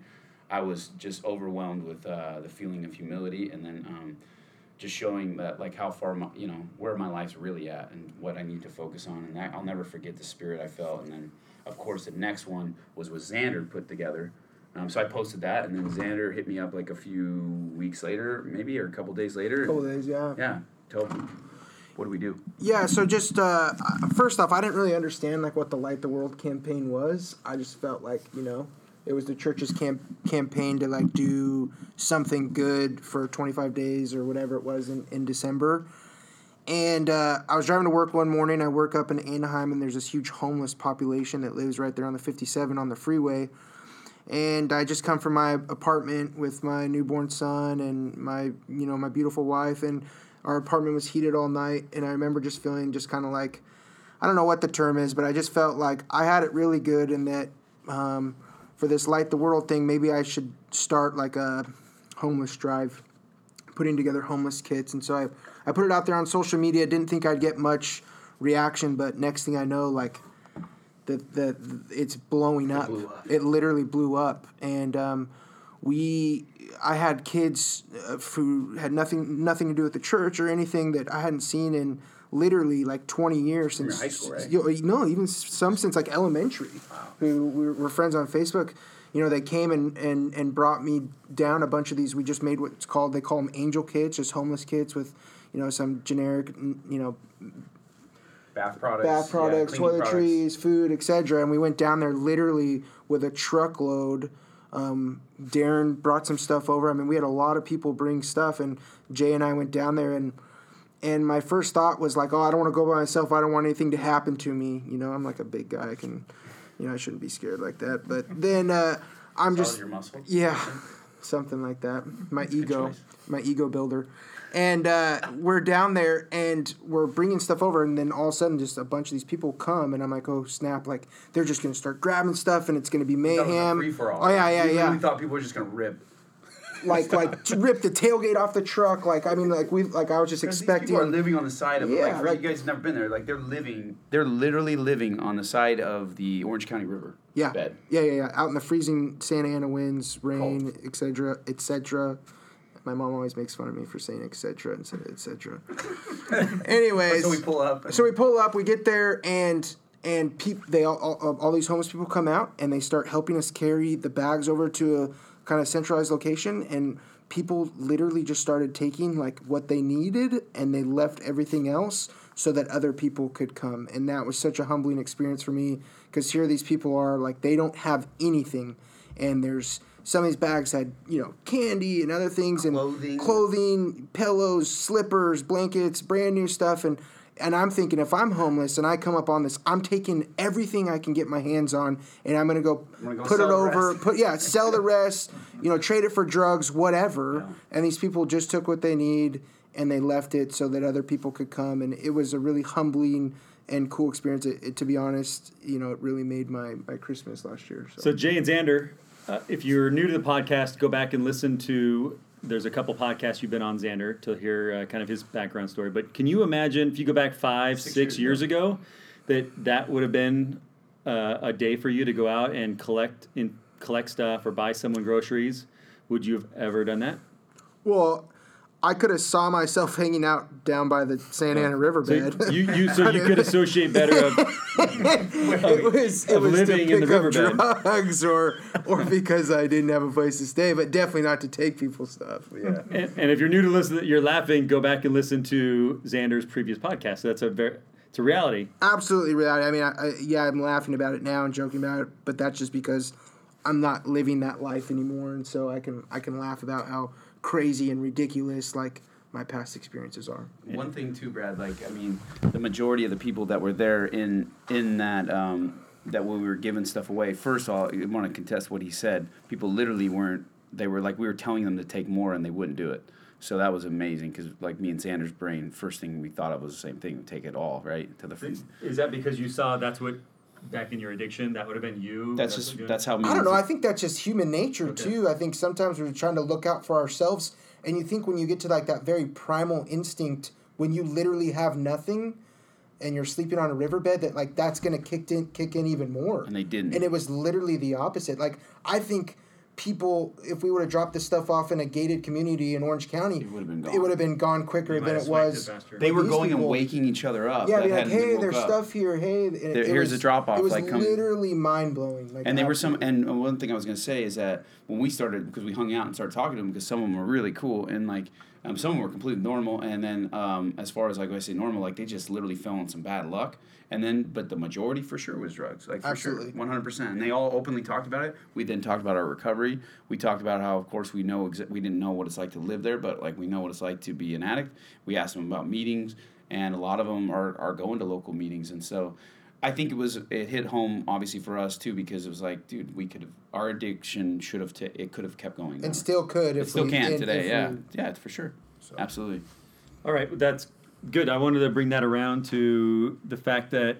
I was just overwhelmed with uh, the feeling of humility, and then um, just showing that like how far my, you know where my life's really at and what I need to focus on. And that, I'll never forget the spirit I felt. And then, of course, the next one was what Xander put together. Um, so I posted that, and then Xander hit me up like a few weeks later, maybe or a couple days later. Couple days, yeah. Yeah. Me, what do we do? Yeah, so just uh, first off, I didn't really understand like what the Light the World campaign was. I just felt like you know it was the church's camp- campaign to like do something good for 25 days or whatever it was in, in December. And uh, I was driving to work one morning. I work up in Anaheim, and there's this huge homeless population that lives right there on the 57 on the freeway. And I just come from my apartment with my newborn son and my, you know, my beautiful wife, and our apartment was heated all night. And I remember just feeling just kind of like, I don't know what the term is, but I just felt like I had it really good, and that um, for this light the world thing, maybe I should start like a homeless drive putting together homeless kits. And so I, I put it out there on social media. Didn't think I'd get much reaction, but next thing I know, like the the it's blowing up. blew up. It literally blew up, and um, we I had kids uh, who had nothing nothing to do with the church or anything that I hadn't seen in literally like 20 years since high school, right? you know, no even some since like elementary wow. who were friends on facebook you know they came and, and and brought me down a bunch of these we just made what's called they call them angel kits just homeless kits with you know some generic you know Bath products. bath products, yeah, cleaning products. toiletries, food, etc. And we went down there literally with a truckload. Um, Darren brought some stuff over. I mean, we had a lot of people bring stuff, and Jay and I went down there, and and my first thought was like, oh, I don't want to go by myself. I don't want anything to happen to me. You know, I'm like a big guy. I can, you know, I shouldn't be scared like that. But then uh, I'm just yeah, something like that. My ego, my ego builder. And uh, we're down there and we're bringing stuff over, and then all of a sudden, just a bunch of these people come, and I'm like, oh snap! Like they're just gonna start grabbing stuff, and it's gonna be mayhem. free-for-all. Oh yeah, yeah, We yeah. We thought people were just gonna rip. Like like rip the tailgate off the truck. Like I mean, like we like I was just Because these expecting. people are living on the side of Yeah, like, like- you guys have never been there. Like they're living, they're literally living on the side of the Orange County River. Yeah. Bed. Yeah, yeah, yeah. Out in the freezing Santa Ana winds, rain, etc., etc. My mom always makes fun of me for saying etc. instead of etc. Anyways, So we pull up. so we pull up, we get there, and and peop, they all, all, all these homeless people come out and they start helping us carry the bags over to a kind of centralized location, and people literally just started taking like what they needed, and they left everything else so that other people could come, and that was such a humbling experience for me because here these people are like they don't have anything, and there's some of these bags had you know candy and other things and Clothing. clothing, pillows, slippers, blankets, brand new stuff, and and I'm thinking if I'm homeless and I come up on this, I'm taking everything I can get my hands on, and I'm gonna go, gonna go put it over, put yeah, sell the rest, you know, trade it for drugs, whatever. And these people just took what they need and they left it so that other people could come, and it was a really humbling and cool experience. It, it- to be honest, you know, it really made my my Christmas last year. So. So Jay and Xander, uh, if you're new to the podcast, go back and listen to. There's a couple podcasts you've been on Xander to hear uh, kind of his background story. But can you imagine if you go back five, six, Six years, years ago, that that would have been uh, a day for you to go out and collect in collect stuff or buy someone groceries? Would you have ever done that? Well, I could have saw myself hanging out down by the Santa Ana So riverbed. you, you so you could associate better of it was it of was to living in pick the up riverbed. drugs or or because I didn't have a place to stay, but definitely not to take people's stuff. Yeah. And, and if you're new to listen, you're laughing. Go back and listen to Xander's previous podcast. So that's a very, it's a reality. Absolutely reality. I mean, I, I, yeah, I'm laughing about it now and joking about it, but that's just because I'm not living that life anymore, and so I can I can laugh about how crazy and ridiculous like my past experiences are. One thing too, Brad. Like I mean, the majority of the people that were there in in that um, that when we were giving stuff away. First of all, I want to contest what he said. People literally weren't. They were like we were telling them to take more, and they wouldn't do it. So that was amazing because like me and Xander's brain, first thing we thought of was the same thing: take it all, right? To the. Is that because you saw that's what back in your addiction that would have been you? That's just that's how. Me I don't and- know. I think that's just human nature Okay. too. I think sometimes we're trying to look out for ourselves, and you think when you get to like that very primal instinct, when you literally have nothing, and you're sleeping on a riverbed, that like that's gonna kick in kick in even more. And they didn't. And it was literally the opposite. Like I think people, if we would have dropped this stuff off in a gated community in Orange County, it would have been gone. It would have been gone quicker than it was. They were These going and waking each other up. Yeah, like, hey, there's up. stuff here. Hey, it, There- it here's was, a drop-off, It was like, come- literally mind blowing. Like, and they were some and one thing i was going to say is that when we started because we hung out and started talking to them because some of them were really cool and like um, some of them were completely normal and then um, as far as like i say normal like they just literally fell on some bad luck. And then but the majority for sure was drugs like for Absolutely. sure 100% and they all openly talked about it. We then talked about our recovery. We talked about how of course we know exa- we didn't know what it's like to live there but like we know what it's like to be an addict. We asked them about meetings and a lot of them are, are going to local meetings. And so I think it was it hit home obviously for us too because it was like, dude, we could have our addiction should have t- it could have kept going. and on. still could it if still we, can if- today. if Yeah, we- yeah, for sure, absolutely. All right, that's good. I wanted to bring that around to the fact that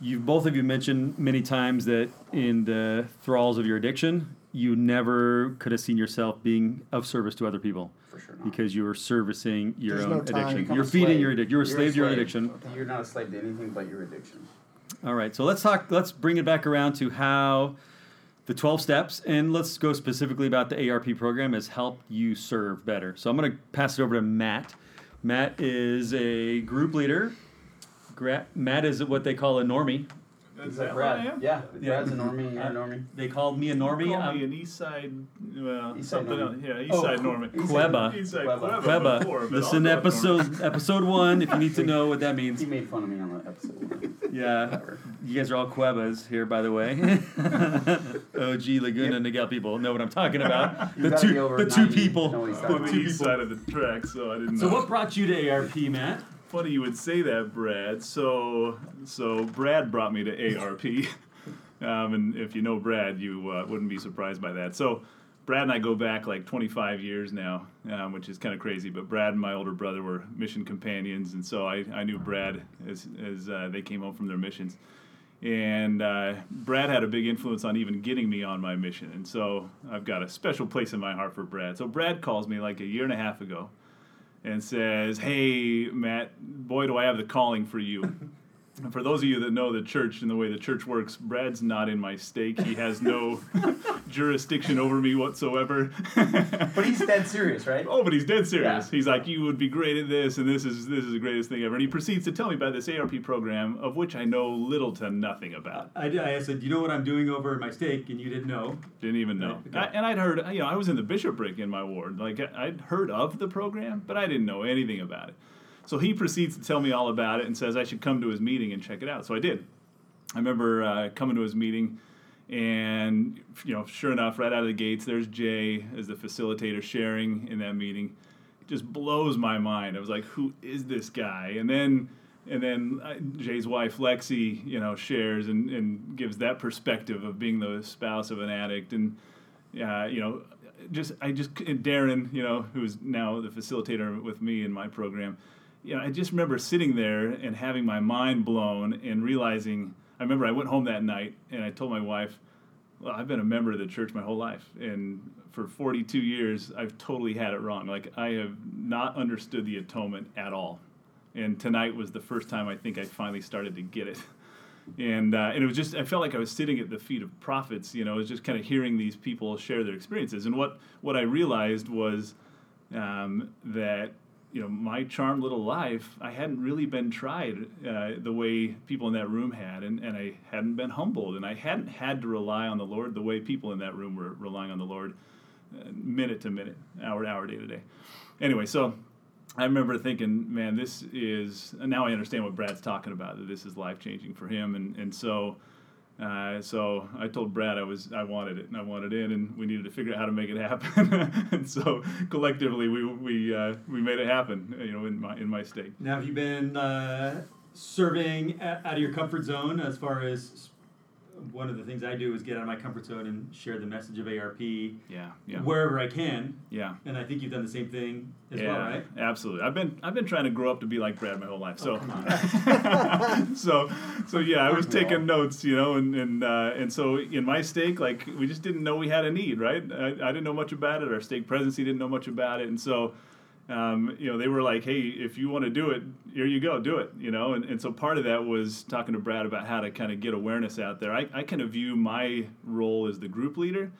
you both of you mentioned many times that in the thralls of your addiction, you never could have seen yourself being of service to other people. For sure not. Because you were servicing your There's own no time. addiction. Become You're a feeding slave. your addiction. You're a You're slave to your own addiction. You're not a slave to anything but your addiction. All right, so let's talk. Let's bring it back around to how the twelve steps, and let's go specifically about the ARP program has helped you serve better. So I'm going to pass it over to Matt. Matt is a group leader. Gra- Matt is what they call a normie. Is that that Brad? what I am? Yeah, Yeah. Brad's a normie. You're a Uh, normie. They called me a normie. Call I'm- me an East Side, well, East Side something Normie. else. Yeah, East Oh, Side Normie. Queba. East Side Queba. Queba. before, Queba. but Listen to I'll go with Normie. episode episode one if you need to know what that means. He made fun of me on the episode. Yeah, you guys are all Cuevas here, by the way. OG Laguna Niguel people know what I'm talking about. You the gotta be two, over the two 90 to people. know what he's The talking on the two east people. side of the track, so I didn't So know. what brought you to ARP, Matt? Funny you would say that, Brad. So, so Brad brought me to ARP, um, and if you know Brad, you uh, wouldn't be surprised by that. So, Brad and I go back like 25 years now, um, which is kind of crazy. But Brad and my older brother were mission companions, and so I, I knew Brad as as uh, they came home from their missions. And uh, Brad had a big influence on even getting me on my mission, and so I've got a special place in my heart for Brad. So Brad calls me like a year and a half ago, and says, "Hey, Matt, boy, do I have the calling for you." and for those of you that know the church and the way the church works, Brad's not in my stake. He has no jurisdiction over me whatsoever. but he's dead serious, right? Oh, but he's dead serious. Yeah. He's like, you would be great at this, and this is this is the greatest thing ever. And he proceeds to tell me about this ARP program, of which I know little to nothing about. I, I said, you know what I'm doing over at my stake, and you didn't know. Didn't even know. Okay. I, and I'd heard, you know, I was in the bishopric in my ward. Like I'd heard of the program, but I didn't know anything about it. So he proceeds to tell me all about it and says I should come to his meeting and check it out. So I did. I remember uh, coming to his meeting, and you know, sure enough, right out of the gates, there's Jay as the facilitator sharing in that meeting. It Just blows my mind. I was like, who is this guy? And then, and then uh, Jay's wife Lexi, you know, shares and, and gives that perspective of being the spouse of an addict, and uh, you know, just I just Darren, you know, who's now the facilitator with me in my program. You know, I just remember sitting there and having my mind blown and realizing. I remember I went home that night and I told my wife, well, I've been a member of the church my whole life, and for 42 years, I've totally had it wrong. Like I have not understood the atonement at all, and tonight was the first time I think I finally started to get it. And uh, and it was just I felt like I was sitting at the feet of prophets. You know, I was just kind of hearing these people share their experiences. And what what I realized was um, that you know my charmed little life I hadn't really been tried uh, the way people in that room had, and, and I hadn't been humbled, and I hadn't had to rely on the Lord the way people in that room were relying on the Lord, uh, minute to minute, hour to hour, day to day. Anyway, so I remember thinking, man, this is now I understand what Brad's talking about. That this is life changing for him, and and so. Uh, so I told Brad I was I wanted it and I wanted in and we needed to figure out how to make it happen and so collectively we we uh, we made it happen you know in my in my stake. Now, have you been uh, serving out of your comfort zone as far as one of the things I do is get out of my comfort zone and share the message of ARP Yeah, yeah, wherever I can. yeah. And I think you've done the same thing as yeah, well, right? absolutely. I've been I've been trying to grow up to be like Brad my whole life. So Oh, come on. so so yeah, I was taking notes, you know, and and uh, and so in my stake, like we just didn't know we had a need, right? I, I didn't know much about it. Our stake presidency didn't know much about it, and so. Um, you know, they were like, "Hey, if you want to do it, here you go, do it." You know, and, and so part of that was talking to Brad about how to kind of get awareness out there. I, I kind of view my role as the group leader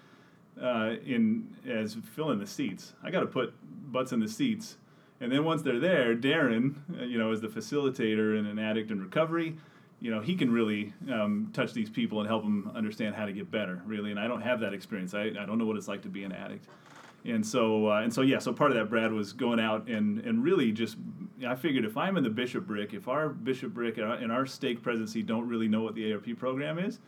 uh, in as filling the seats. I got to put butts in the seats, and then once they're there, Darren, uh, you know, is the facilitator and an addict in recovery, you know, he can really um, touch these people and help them understand how to get better, really. And I don't have that experience. I, I don't know what it's like to be an addict. And so, uh, and so, yeah. So part of that, Brad, was going out and and really just. I figured if I'm in the bishopric, if our bishopric and our, and our stake presidency don't really know what the ARP program is,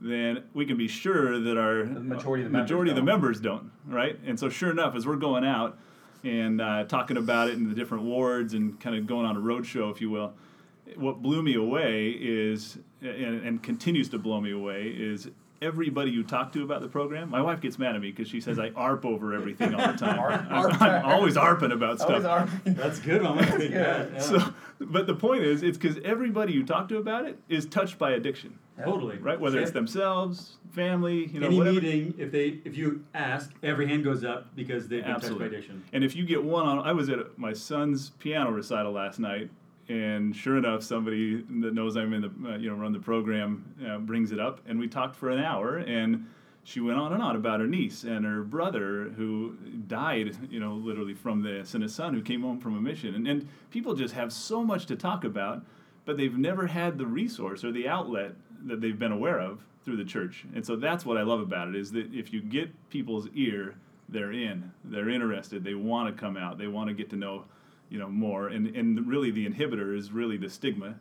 then we can be sure that our majority of the majority of the members members don't, right? And so, sure enough, as we're going out and uh, talking about it in the different wards and kind of going on a road show, if you will, what blew me away is, and, and continues to blow me away, is everybody you talk to about the program. My wife gets mad at me because she says I arp over everything all the time. I'm, I'm always arping about stuff. That's good. I'm gonna take. Yeah. So, but the point is, it's because everybody you talk to about it is touched by addiction, totally. right? Whether it's themselves, family, you know, Any whatever. meeting, if they if you ask, every hand goes up because they've been touched by addiction. And if you get one on, I was at my son's piano recital last night, and sure enough, somebody that knows I'm in the, uh, you know, run the program uh, brings it up, and we talked for an hour, and she went on and on about her niece and her brother who died, you know, literally from this, and his son who came home from a mission, and and people just have so much to talk about, but they've never had the resource or the outlet that they've been aware of through the church, and so that's what I love about it is that if you get people's ear they're in. They're interested. They want to come out. They want to get to know you know more and and really the inhibitor is really the stigma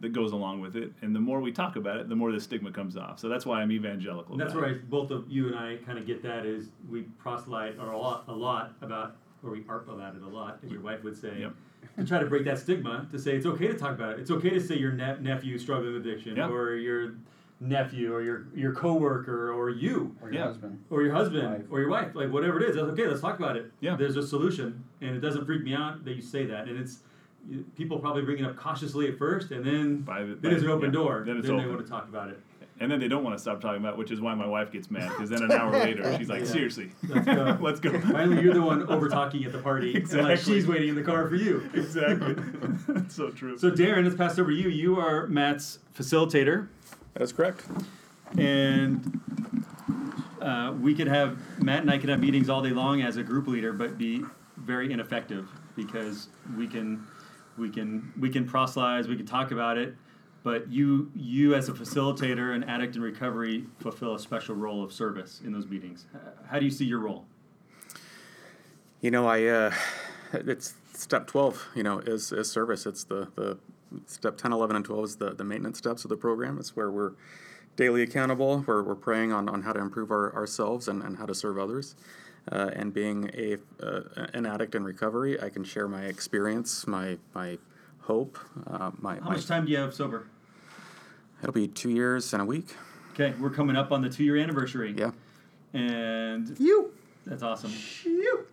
that goes along with it and the more we talk about it the more the stigma comes off so that's why i'm evangelical And that's where. I, both of you and I kind of get that is we proselyte or a lot, a lot about, or we arp about it a lot, as your wife would say, Yep. to try to break that stigma. To say it's okay to talk about it. It's okay to say your ne- nephew struggling with addiction, Yeah. or your nephew, or your your coworker, or you, Or your Yeah. husband. or your husband, Wife. or your wife, like whatever it is. That's okay. Let's talk about it. Yeah. There's a solution, and it doesn't freak me out that you say that. And it's people probably bring it up cautiously at first, and then By the- then by- it's an open yeah, door. then it's they open. want to talk about it. and then they don't want to stop talking about it, which is why my wife gets mad because then an hour later she's like Yeah. seriously Let's go. let's go Finally, you're the one over talking at the party, and like Exactly. she's waiting in the car for you. exactly that's so true So, Darren, let's pass over to you. You are Matt's facilitator, That is correct. and uh, we could have Matt and I could have meetings all day long as a group leader, but be very ineffective because we can we can we can proselytize, we can talk about it, but you you as a facilitator and addict in recovery fulfill a special role of service in those meetings. How do you see your role? You know, I uh, it's step twelve. You know, is is service. It's the the step 10, 11, and twelve is the the maintenance steps of the program. It's where we're daily accountable. We're we're praying on on how to improve our, ourselves and, and how to serve others. Uh, and being a uh, an addict in recovery, I can share my experience, my my hope, uh, my, How my much time do you have sober? it'll be two years and a week. Okay, we're coming up on the two year anniversary. Yeah. And You. that's awesome. You.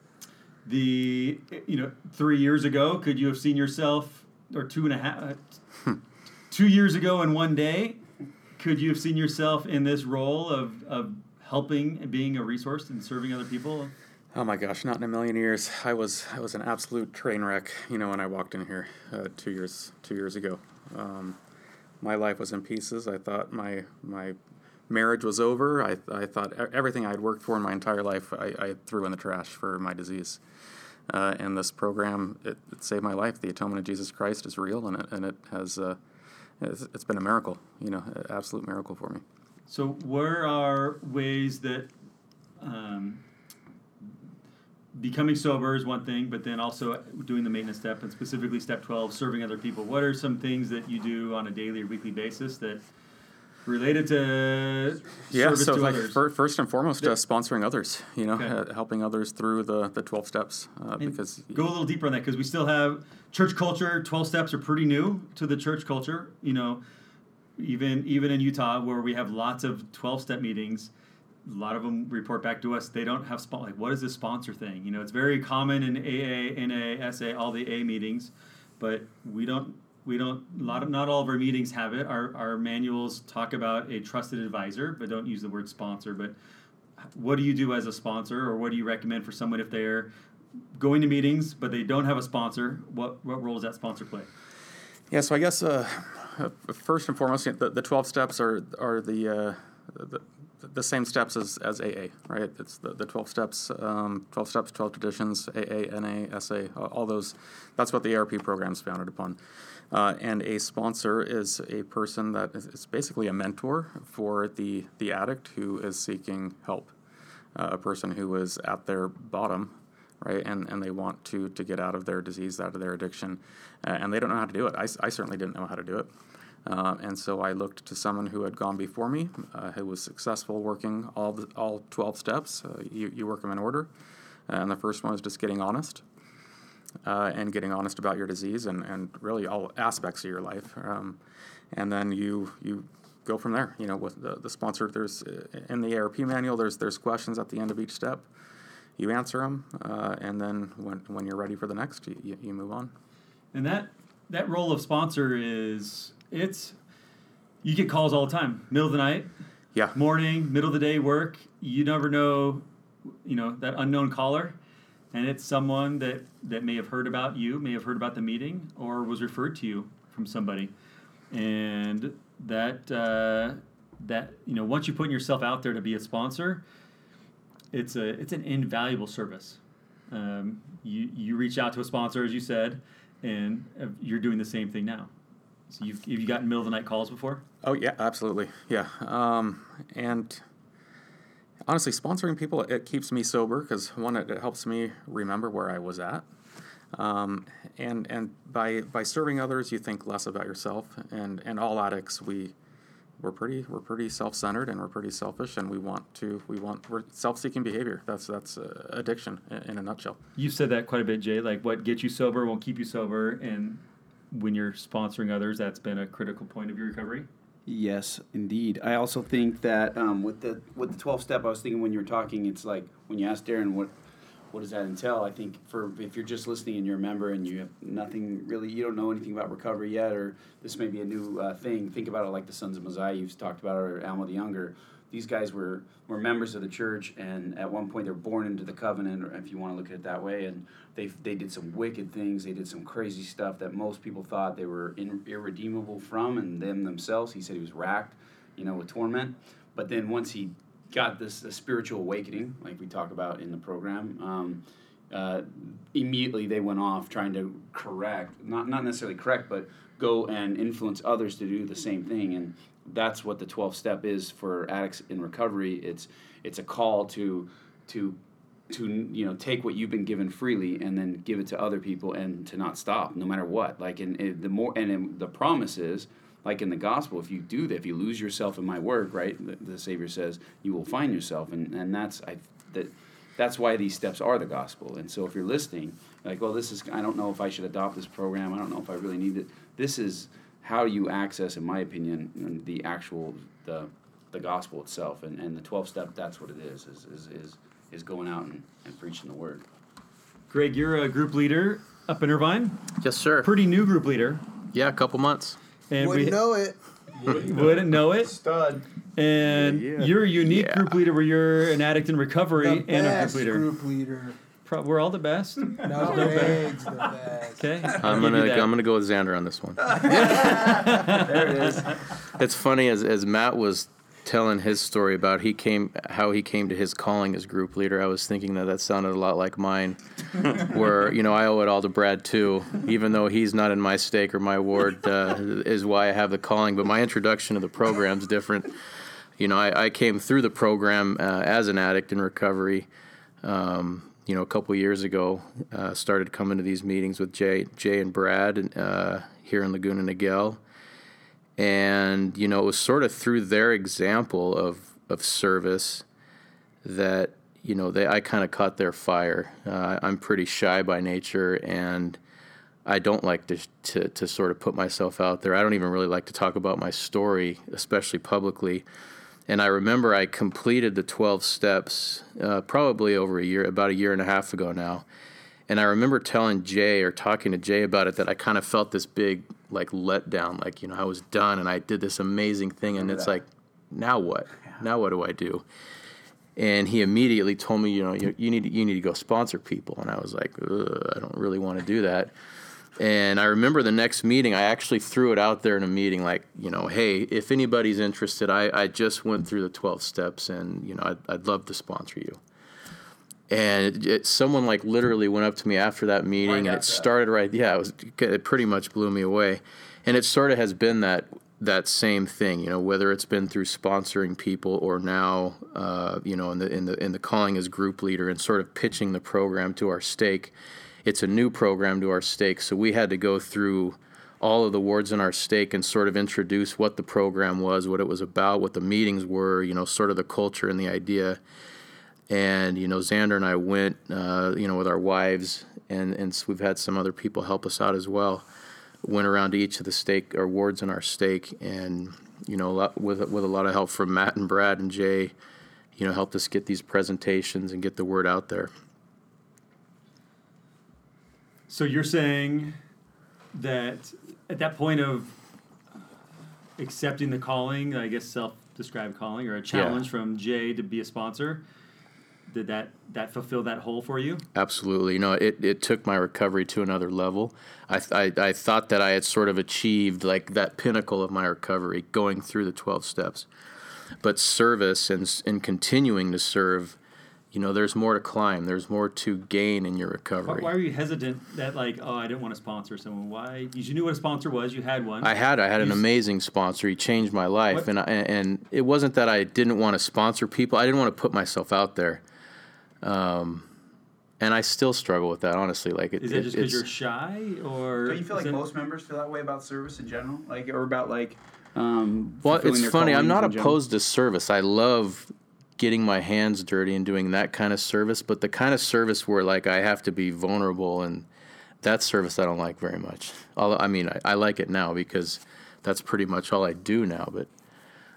The you know three years ago, could you have seen yourself, or two and a half, uh, two years ago in one day, could you have seen yourself in this role of of helping and being a resource and serving other people? Oh my gosh, not in a million years. I was I was an absolute train wreck. You know, when I walked in here uh, two years two years ago, um, my life was in pieces. I thought my my marriage was over. I I thought everything I had worked for in my entire life I, I threw in the trash for my disease. Uh, and this program it, it saved my life. The atonement of Jesus Christ is real, and it and it has uh, it's, it's been a miracle. You know, absolute miracle for me. So, where are ways that um, becoming sober is one thing, but then also doing the maintenance step and specifically step 12, serving other people? What are some things that you do on a daily or weekly basis that related to Yeah, service so to like fir- first and foremost, uh, sponsoring others. You know, Okay. uh, helping others through the the twelve steps uh, because go a little deeper on that because we still have church culture 12 steps are pretty new to the church culture you know even even in utah where we have lots of 12 step meetings a lot of them report back to us they don't have spon- like what is this sponsor thing you know it's very common in aa na sa all the a meetings but we don't we don't a lot of not all of our meetings have it our, our manuals talk about a trusted advisor but don't use the word sponsor but what do you do as a sponsor or what do you recommend for someone if they're going to meetings but they don't have a sponsor what what role does that sponsor play Yeah, so I guess uh, uh, first and foremost, the, the twelve steps are are the, uh, the the same steps as, as AA, right? It's the, the 12 steps, um, 12 steps, 12 traditions, AA, NA, SA, all those. That's what the ARP program is founded upon. Uh, and a sponsor is a person that is, is basically a mentor for the, the addict who is seeking help, uh, a person who is at their bottom, right? And, and they want to, to get out of their disease, out of their addiction, uh, and they don't know how to do it. I, I certainly didn't know how to do it. Uh, and so I looked to someone who had gone before me, uh, who was successful working all the, all 12 steps. Uh, you, you work them in order. And the first one is just getting honest uh, and getting honest about your disease and, and really all aspects of your life. Um, and then you, you go from there. You know, with the, the sponsor, there's uh, in the ARP manual, there's, there's questions at the end of each step. You answer them, uh, and then when, when you're ready for the next, you, you, you move on. And that that role of sponsor is it's you get calls all the time, middle of the night, Yeah. morning, middle of the day work. You never know, you know that unknown caller, and it's someone that that may have heard about you, may have heard about the meeting, or was referred to you from somebody, and that uh, that you know once you put yourself out there to be a sponsor, it's a it's an invaluable service. Um, you you reach out to a sponsor as you said, and uh, you're doing the same thing now. So you've have you gotten middle of the night calls before? Oh yeah, absolutely. Yeah, um, and honestly, sponsoring people it keeps me sober because one, it, it helps me remember where I was at, um, and and by by serving others, you think less about yourself. And and all addicts, we we're pretty we're pretty self-centered and we're pretty selfish, and we want to we want we're self-seeking behavior. That's that's uh, addiction in, in a nutshell. You've said that quite a bit, Jay. Like what gets you sober won't keep you sober, and when you're sponsoring others, that's been a critical point of your recovery. Yes, indeed. I also think that um, with the with the twelve step, I was thinking when you were talking, it's like when you asked Darren what what does that entail. I think for if you're just listening and you're a member and you have nothing really, you don't know anything about recovery yet, or this may be a new uh, thing. Think about it like the Sons of Mosiah you've talked about, or Alma the Younger. These guys were were members of the church, and at one point they were born into the covenant, or if you want to look at it that way. And they they did some wicked things. They did some crazy stuff that most people thought they were in, irredeemable from, and them themselves. He said he was racked, you know, with torment. But then once he got this spiritual awakening, like we talk about in the program. Um, uh, immediately they went off trying to correct, not not necessarily correct, but go and influence others to do the same thing. And that's what the 12 step is for addicts in recovery. It's it's a call to to to you know take what you've been given freely and then give it to other people and to not stop no matter what. Like and, and the more and the promise is like in the gospel, if you do that, if you lose yourself in my work, right? The, the Savior says you will find yourself, and and that's I that that's why these steps are the gospel. And so if you're listening, like, well, this is I don't know if I should adopt this program. I don't know if I really need it. This is how you access, in my opinion, the actual the the gospel itself, and, and the twelve step. That's what it is. Is is is, is going out and, and preaching the word. Greg, you're a group leader up in Irvine. Yes, sir. Pretty new group leader. Yeah, a couple months. And Wouldn't we know it. wouldn't know it. Stud. And you're a unique Yeah. group leader where you're an addict in recovery The and a group leader. group leader. Pro- we're all the best. No, Greg's the best. Okay. I'm gonna I'm gonna go with Xander on this one. There it is. It's funny as as Matt was telling his story about he came how he came to his calling as group leader. I was thinking that that sounded a lot like mine, where you know I owe it all to Brad too, even though he's not in my stake or my ward uh, is why I have the calling. But my introduction to the program's different. You know, I, I came through the program uh, as an addict in recovery. Um, you know, a couple years ago, uh, started coming to these meetings with Jay, Jay and Brad uh, here in Laguna Niguel and you know it was sort of through their example of of service that you know they I kind of caught their fire. Uh, I'm pretty shy by nature, and I don't like to, to to sort of put myself out there. I don't even really like to talk about my story, especially publicly. And I remember I completed the 12 steps uh, probably over a year, about a year and a half ago now. And I remember telling Jay or talking to Jay about it that I kind of felt this big like letdown, like you know I was done and I did this amazing thing, and it's like, now what? Now what do I do? And he immediately told me, you know, you, you need to, you need to go sponsor people, and I was like, Ugh, I don't really want to do that. And I remember the next meeting, I actually threw it out there in a meeting, like, you know, hey, if anybody's interested, I, I just went through the 12 steps and, you know, I'd, I'd love to sponsor you. And it, it, someone like literally went up to me after that meeting and it started right, yeah, it, was, it pretty much blew me away. And it sort of has been that that same thing, you know, whether it's been through sponsoring people or now, uh, you know, in the in the in the calling as group leader and sort of pitching the program to our stake. It's a new program to our stake, so we had to go through all of the wards in our stake and sort of introduce what the program was, what it was about, what the meetings were, you know, sort of the culture and the idea. And you know, Xander and I went, uh, you know, with our wives, and and so we've had some other people help us out as well went around to each of the stake or wards in our stake, and you know, lot, with with a lot of help from Matt and Brad and Jay, you know, helped us get these presentations and get the word out there. So you're saying that at that point of accepting the calling, I guess self-described calling or a challenge from Jay to be a sponsor, did that that fulfill that hole for you? Absolutely. You know, it, it took my recovery to another level. I, I, I thought that I had sort of achieved like that pinnacle of my recovery going through the 12 steps. But service and, and continuing to serve, you know, there's more to climb. There's more to gain in your recovery. why were you hesitant that like, oh, I didn't want to sponsor someone? Why? You knew what a sponsor was. You had one. I had I had an You s- amazing sponsor. He changed my life, What- and I, and it wasn't that I didn't want to sponsor people. I didn't want to put myself out there, um, and I still struggle with that. Honestly, like it, Is that it- just because you're shy, or Don't you feel like that- most members feel that way about service in general, like or about like? Um, Well, it's funny. I'm not in general? opposed to service. I love getting my hands dirty and doing that kind of service, but the kind of service where like I have to be vulnerable and that service I don't like very much. Although I mean I, I like it now because that's pretty much all I do now. But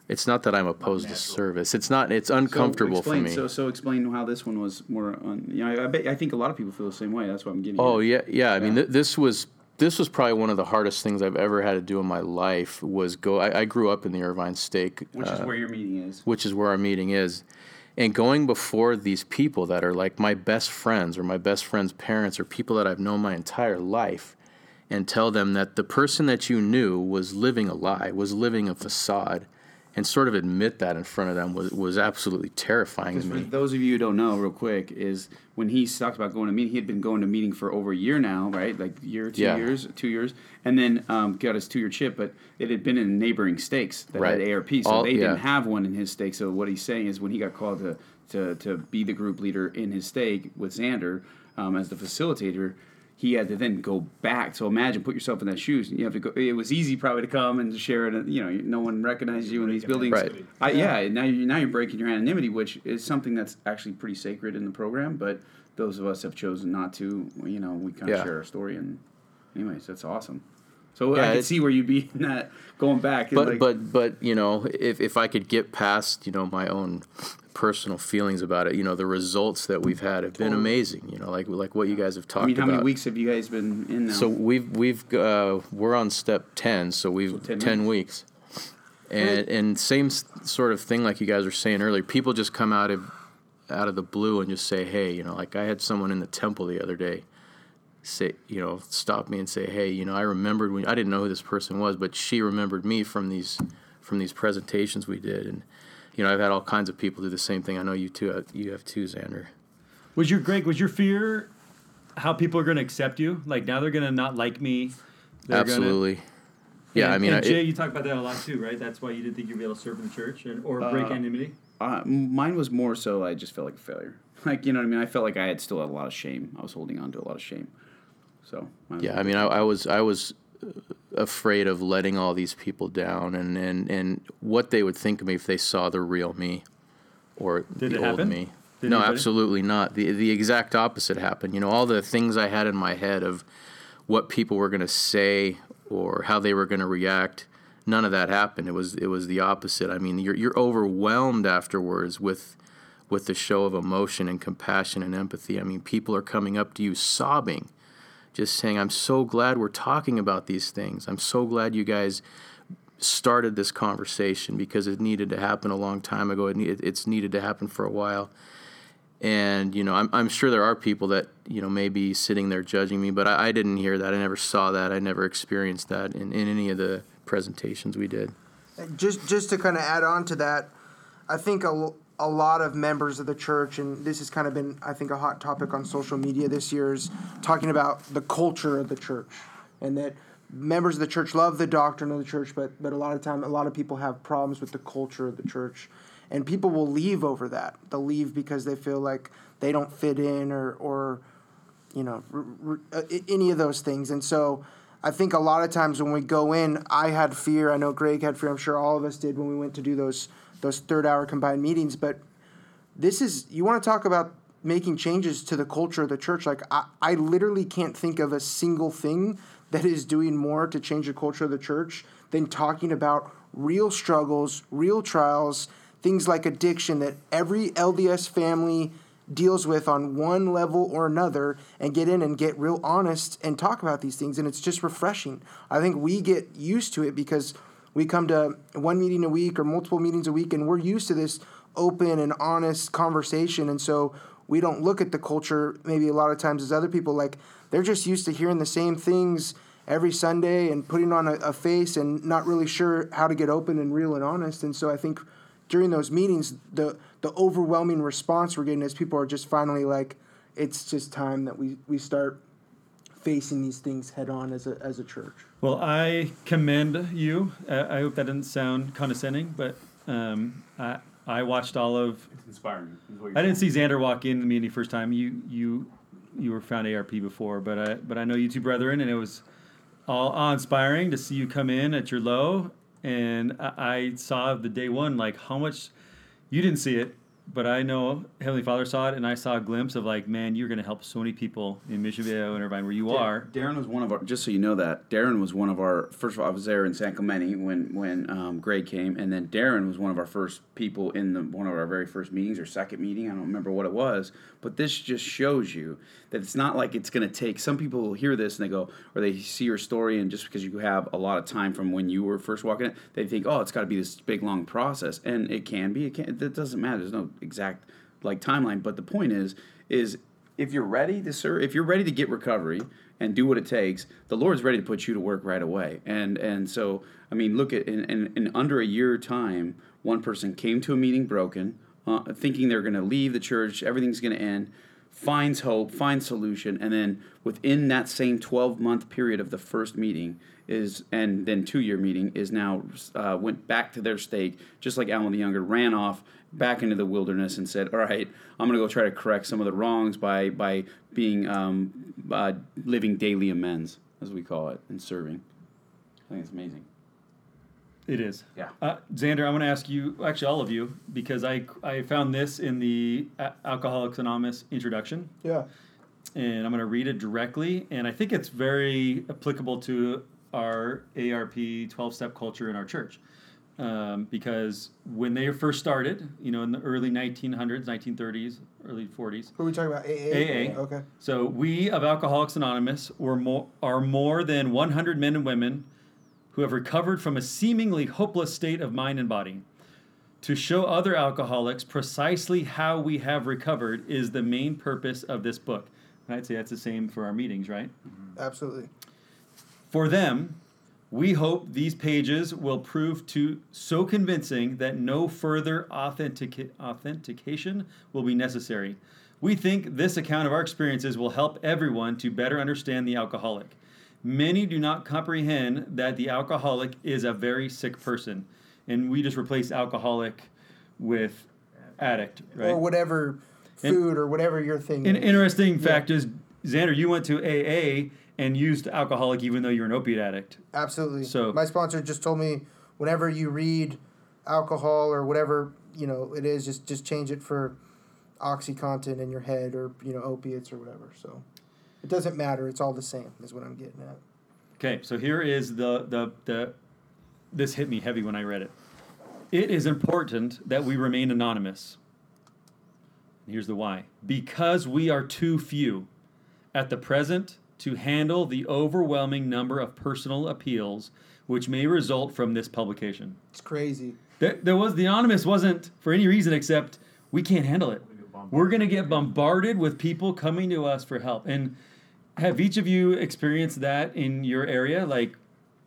it's not that I'm opposed to service. It's not. It's uncomfortable so explain, for me. So, so explain how this one was more. On, you know, I, I bet I think a lot of people feel the same way. That's what I'm getting. Oh at. yeah, yeah. I mean, th- this was this was probably one of the hardest things I've ever had to do in my life. Was go. I, I grew up in the Irvine Stake, which is uh, where your meeting is. which is where our meeting is. And going before these people that are like my best friends or my best friends' parents or people that I've known my entire life and tell them that the person that you knew was living a lie, was living a facade, and sort of admit that in front of them was, was absolutely terrifying to Because for me. those of you who don't know, real quick, is when he talked about going to meeting, he had been going to meeting for over a year now, right? Like year, two Yeah. years, two years, and then um, got his two-year chip. But it had been in neighboring stakes that Right. had ARP, so All- they yeah. didn't have one in his stake. So what he's saying is, when he got called to to, to be the group leader in his stake with Xander um, as the facilitator. He had to then go back. So imagine, put yourself in that shoes. You have to go. It was easy probably to come and share it. You know, no one recognizes you in these buildings. Right. I, yeah. Now you're now you're breaking your anonymity, which is something that's actually pretty sacred in the program. But those of us have chosen not to. You know, we kind of Yeah. share our story, and anyways, that's awesome. So Yeah, I it- see where you'd be in that going back. But like, but but you know, if if I could get past you know my own personal feelings about it, you know, the results that we've had have been amazing. You know, like like what you guys have talked I mean, how about. many weeks have you guys been in now? So we've we've uh, we're on step ten, so we've 10 ten, weeks, and and same sort of thing like you guys were saying earlier. People just come out of out of the blue and just say, hey, you know, like I had someone in the temple the other day say, you know, stop me and say, hey, you know, I remembered when I didn't know who this person was, but she remembered me from these from these presentations we did, and you know, I've had all kinds of people do the same thing. I know you too. uh, You have too, Xander. Was your Greg? Was your fear how people are going to accept you? Like now they're going to not like me. They're gonna- Absolutely. Yeah, And- I mean, and Jay, it- you talk about that a lot too, right? That's why you didn't think you'd be able to serve in the church and, or break Uh, anonymity. Uh, mine was more so I just felt like a failure. Like you know what I mean. I felt like I had still had a lot of shame. I was holding on to a lot of shame. So was Yeah, I mean, I, I was I was uh, afraid of letting all these people down, and, and, and what they would think of me if they saw the real me, or Did the old happen? me. Did no, absolutely not. the The exact opposite happened. You know, all the things I had in my head of what people were going to say or how they were going to react. None of that happened. It was it was the opposite. I mean, you're you're overwhelmed afterwards with with the show of emotion and compassion and empathy. I mean, people are coming up to you sobbing, just saying, "I'm so glad we're talking about these things. I'm so glad you guys started this conversation because it needed to happen a long time ago. It it's needed to happen for a while." And you know, I'm I'm sure there are people that you know may be sitting there judging me, but I, I didn't hear that. I never saw that. I never experienced that in, in any of the presentations we did. just just to kind of add on to that, I think a, a lot of members of the church, and this has kind of been, I think, a hot topic on social media this year, is talking about the culture of the church, and that members of the church love the doctrine of the church, but but a lot of time, a lot of people have problems with the culture of the church, and people will leave over that. They'll leave because they feel like they don't fit in, or or you know, r- r- uh, any of those things. And so I think a lot of times when we go in, I had fear. I know Greg had fear. I'm sure all of us did when we went to do those those third hour combined meetings. But this is you want to talk about making changes to the culture of the church. Like I, I literally can't think of a single thing that is doing more to change the culture of the church than talking about real struggles, real trials, things like addiction that every LDS family deals with on one level or another and get in and get real honest and talk about these things and it's just refreshing. I think we get used to it because we come to one meeting a week or multiple meetings a week and we're used to this open and honest conversation. And so we don't look at the culture maybe a lot of times as other people like they're just used to hearing the same things every Sunday and putting on a, a face and not really sure how to get open and real and honest. And so I think during those meetings the the overwhelming response we're getting is people are just finally like it's just time that we we start facing these things head on as a as a church. Well, I commend you. Uh, I hope that didn't sound condescending, but um, I I watched all of. It's inspiring. is what you're I didn't see Xander walk in the meeting first time. You you you were found ARP before, but I but I know you two brethren, and it was all awe inspiring to see you come in at your low. And I, I saw the day one like how much you didn't see it, but I know Heavenly Father saw it, and I saw a glimpse of like, man, you're going to help so many people in Mission Viejo and Irvine where you are. Darin was one of our. Just so you know that Darin was one of our. First of all, I was there in San Clemente when when um, Greg came, and then Darin was one of our first people in the one of our very first meetings or second meeting. I don't remember what it was, but this just shows you that it's not like it's going to take. Some people will hear this and they go, or they see your story, and just because you have a lot of time from when you were first walking it, they think, oh, it's got to be this big long process, and it can be. It can. It doesn't matter. There's no exact like timeline, but the point is, is if you're ready to serve, if you're ready to get recovery and do what it takes, the Lord's ready to put you to work right away. And and so I mean, look at in, in, in under a year time, one person came to a meeting broken, uh, thinking they're going to leave the church, everything's going to end, finds hope, finds solution, and then within that same 12 month period of the first meeting is and then two year meeting is now uh, went back to their stake, just like Alma the Younger ran off back into the wilderness and said, "All right, I'm going to go try to correct some of the wrongs by by being um, uh, living daily amends, as we call it, and serving." I think it's amazing. It is. Yeah. Uh, Xander, I want to ask you, actually all of you, because I I found this in the A- Alcoholics Anonymous introduction, Yeah. and I'm going to read it directly, and I think it's very applicable to our ARP 12 step culture in our church. Um, because when they first started, you know, in the early 1900s, 1930s, early 40s, Who are we talking about? AA. AA. Okay. So we of Alcoholics Anonymous were more, are more than 100 men and women who have recovered from a seemingly hopeless state of mind and body. To show other alcoholics precisely how we have recovered is the main purpose of this book. And I'd say that's the same for our meetings, right? Mm-hmm. Absolutely. For them, we hope these pages will prove to so convincing that no further authentic- authentication will be necessary. We think this account of our experiences will help everyone to better understand the alcoholic. Many do not comprehend that the alcoholic is a very sick person, and we just replace alcoholic with addict, right? Or whatever food or whatever your thing An is. interesting fact is, Xander, you went to AA and used alcoholic even though you're an opiate addict. Absolutely. So- my sponsor just told me whenever you read alcohol or whatever you know it is, just just change it for OxyContin in your head or you know opiates or whatever. So it doesn't matter. It's all the same. Is what I'm getting at. Okay, so here is the the the this hit me heavy when I read it. It is important that we remain anonymous. Here's the why. Because we are too few at the present to handle the overwhelming number of personal appeals which may result from this publication. It's crazy. There, there was the anonymous wasn't for any reason except we can't handle it. we're going to get bombarded with people coming to us for help. And have each of you experienced that in your area? Like,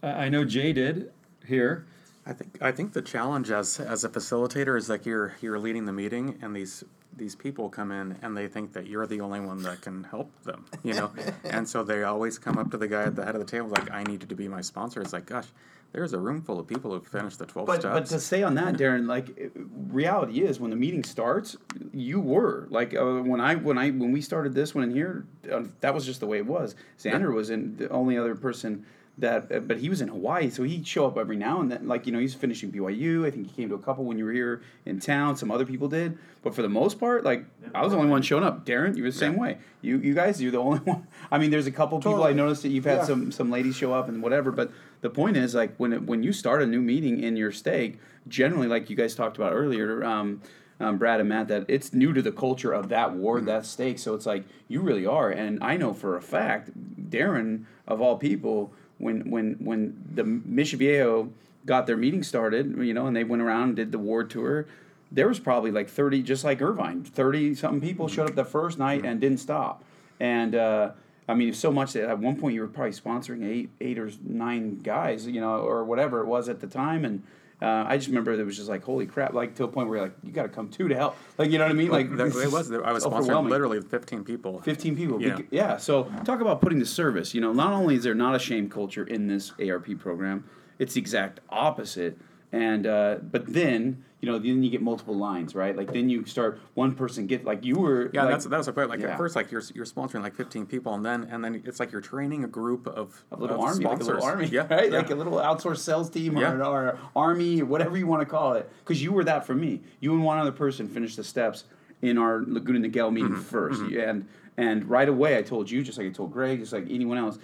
I I know Jay did here. I think I think the challenge as as a facilitator is like you're you're leading the meeting and these these people come in and they think that you're the only one that can help them, you know, and so they always come up to the guy at the head of the table like I need you to be my sponsor. It's like gosh, there's a room full of people who finished the twelve But, but to say on that, Darin, like reality is when the meeting starts, you were like uh, when I when I when we started this one in here, uh, that was just the way it was. Xander was in the only other person that, uh, but he was in Hawaii, so he'd show up every now and then. Like you know, he's finishing BYU. I think he came to a couple when you were here in town. Some other people did, but for the most part, like I was the only one showing up. Darin, you were the same way. You you guys, you're the only one. I mean, there's a couple people I noticed that you've had Yeah. some some ladies show up and whatever. But the point is, like when it, when you start a new meeting in your stake, generally, like you guys talked about earlier, um, um, Brad and Matt, that it's new to the culture of that ward, that stake. So it's like you really are. And I know for a fact, Darin of all people, when when when the Mission Viejo got their meeting started, you know, and they went around and did the ward tour. There was probably like thirty, just like Irvine, thirty something people showed up the first night and didn't stop. And uh, I mean, so much that at one point you were probably sponsoring eight, eight or nine guys, you know, or whatever it was at the time. And uh, I just remember it was just like, holy crap, like to a point where you're like, you got to come too to help, like you know what I mean? Like There- it was I was sponsoring literally fifteen people. 15 people. Yeah. Yeah. So talk about putting the service. You know, not only is there not a shame culture in this ARP program, it's the exact opposite. And uh, but then you know then you get multiple lines, right? Like then you start one person get like you were. Yeah, like, that's that was the point. Like Yeah. at first, like you're you're sponsoring like 15 people, and then and then it's like you're training a group of a little of army, like a little army, yeah, right? yeah. Like a little outsourced sales team or, Yeah. or army or whatever you want to call it. Because you were that for me. You and one other person finished the steps in our Laguna Niguel meeting Mm-hmm. 1st and and right away I told you, just like I told Greg, just like anyone else.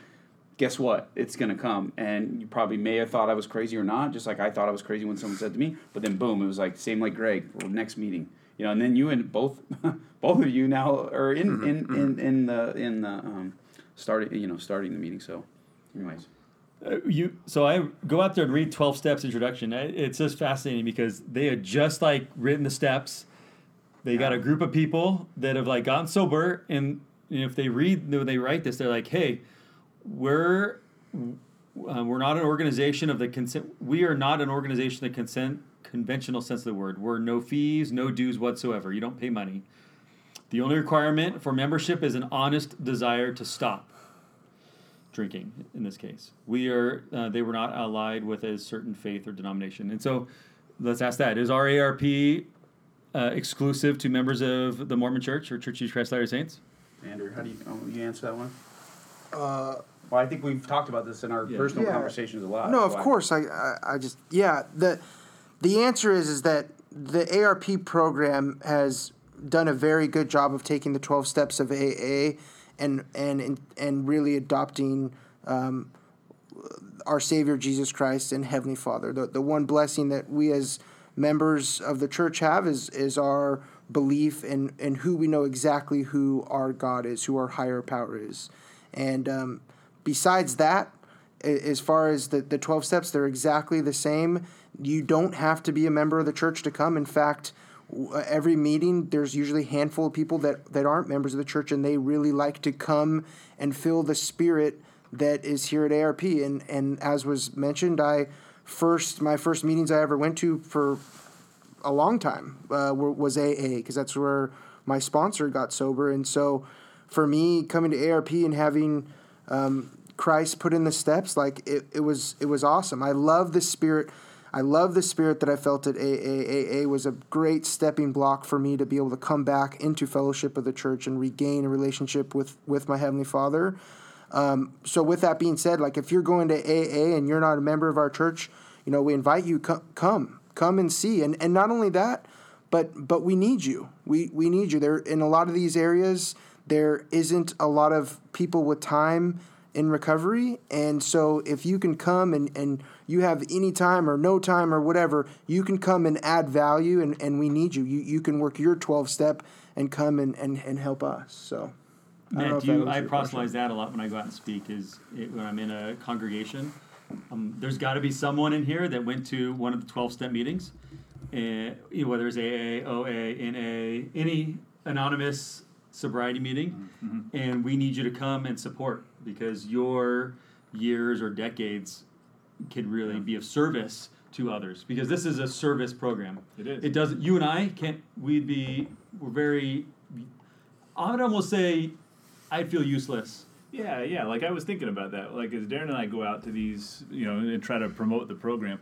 Guess what? It's gonna come, and you probably may have thought I was crazy or not, just like I thought I was crazy when someone said to me. But then, boom, it was like same like Greg. Well, next meeting, you know, and then you and both, both of you now are in Mm-hmm, in, in in the in the um, starting you know starting the meeting. So, anyways. Uh, you so I go out there and read twelve steps introduction. I- It's just fascinating because they had just like written the steps. They got a group of people that have like gotten sober, and you know, if they read when they write this, they're like, "Hey, we're uh, we're not an organization of the consent. We are not an organization of the consent conventional sense of the word. We're no fees, no dues whatsoever. You don't pay money. The only requirement for membership is an honest desire to stop drinking in this case. We are uh, they were not allied with a certain faith or denomination. And so let's ask that. Is our ARP uh, exclusive to members of the Mormon Church or Church of Jesus Christ of Latter-day Saints? Andrew, how do you, oh, you answer that one? Uh, Well, I think we've talked about this in our Yeah. personal Yeah. conversations a lot. No, of I- course. I, I, I just yeah. The the answer is is that the ARP program has done a very good job of taking the twelve steps of AA and and and really adopting um, our Savior Jesus Christ and Heavenly Father. The the one blessing that we as members of the church have is is our belief in in who we know exactly who our God is, who our higher power is, and um, besides that, as far as the, the 12 steps, they're exactly the same. You don't have to be a member of the church to come. In fact, uh, every meeting, there's usually a handful of people that, that aren't members of the church and they really like to come and feel the spirit that is here at ARP. And, and as was mentioned, I first, my first meetings I ever went to for a long time uh, was AA because that's where my sponsor got sober. And so for me, coming to ARP and having um, Christ put in the steps, like it, it was it was awesome. I love the spirit. I love the spirit that I felt at AA. AA was a great stepping block for me to be able to come back into fellowship of the church and regain a relationship with with my heavenly Father. Um, so with that being said, like if you're going to AA and you're not a member of our church, you know we invite you co- come come and see. And and not only that, but but we need you. We we need you. There in a lot of these areas there isn't a lot of people with time in recovery and so if you can come and, and you have any time or no time or whatever you can come and add value and, and we need you. you you can work your 12 step and come and, and, and help us so I know Matt, do you, I your question. proselytize that a lot when I go out and speak. Is it, when I'm in a congregation, um, there's got to be someone in here that went to one of the 12 step meetings, uh, whether it's AA, OA, NA, any anonymous sobriety meeting, Mm-hmm. and we need you to come and support because your years or decades can really be of service to others because this is a service program. It is. It doesn't. You and I can't. We'd be. We're very. I would almost say, I'd feel useless. Yeah, yeah. Like I was thinking about that. Like as Darin and I go out to these, you know, and try to promote the program.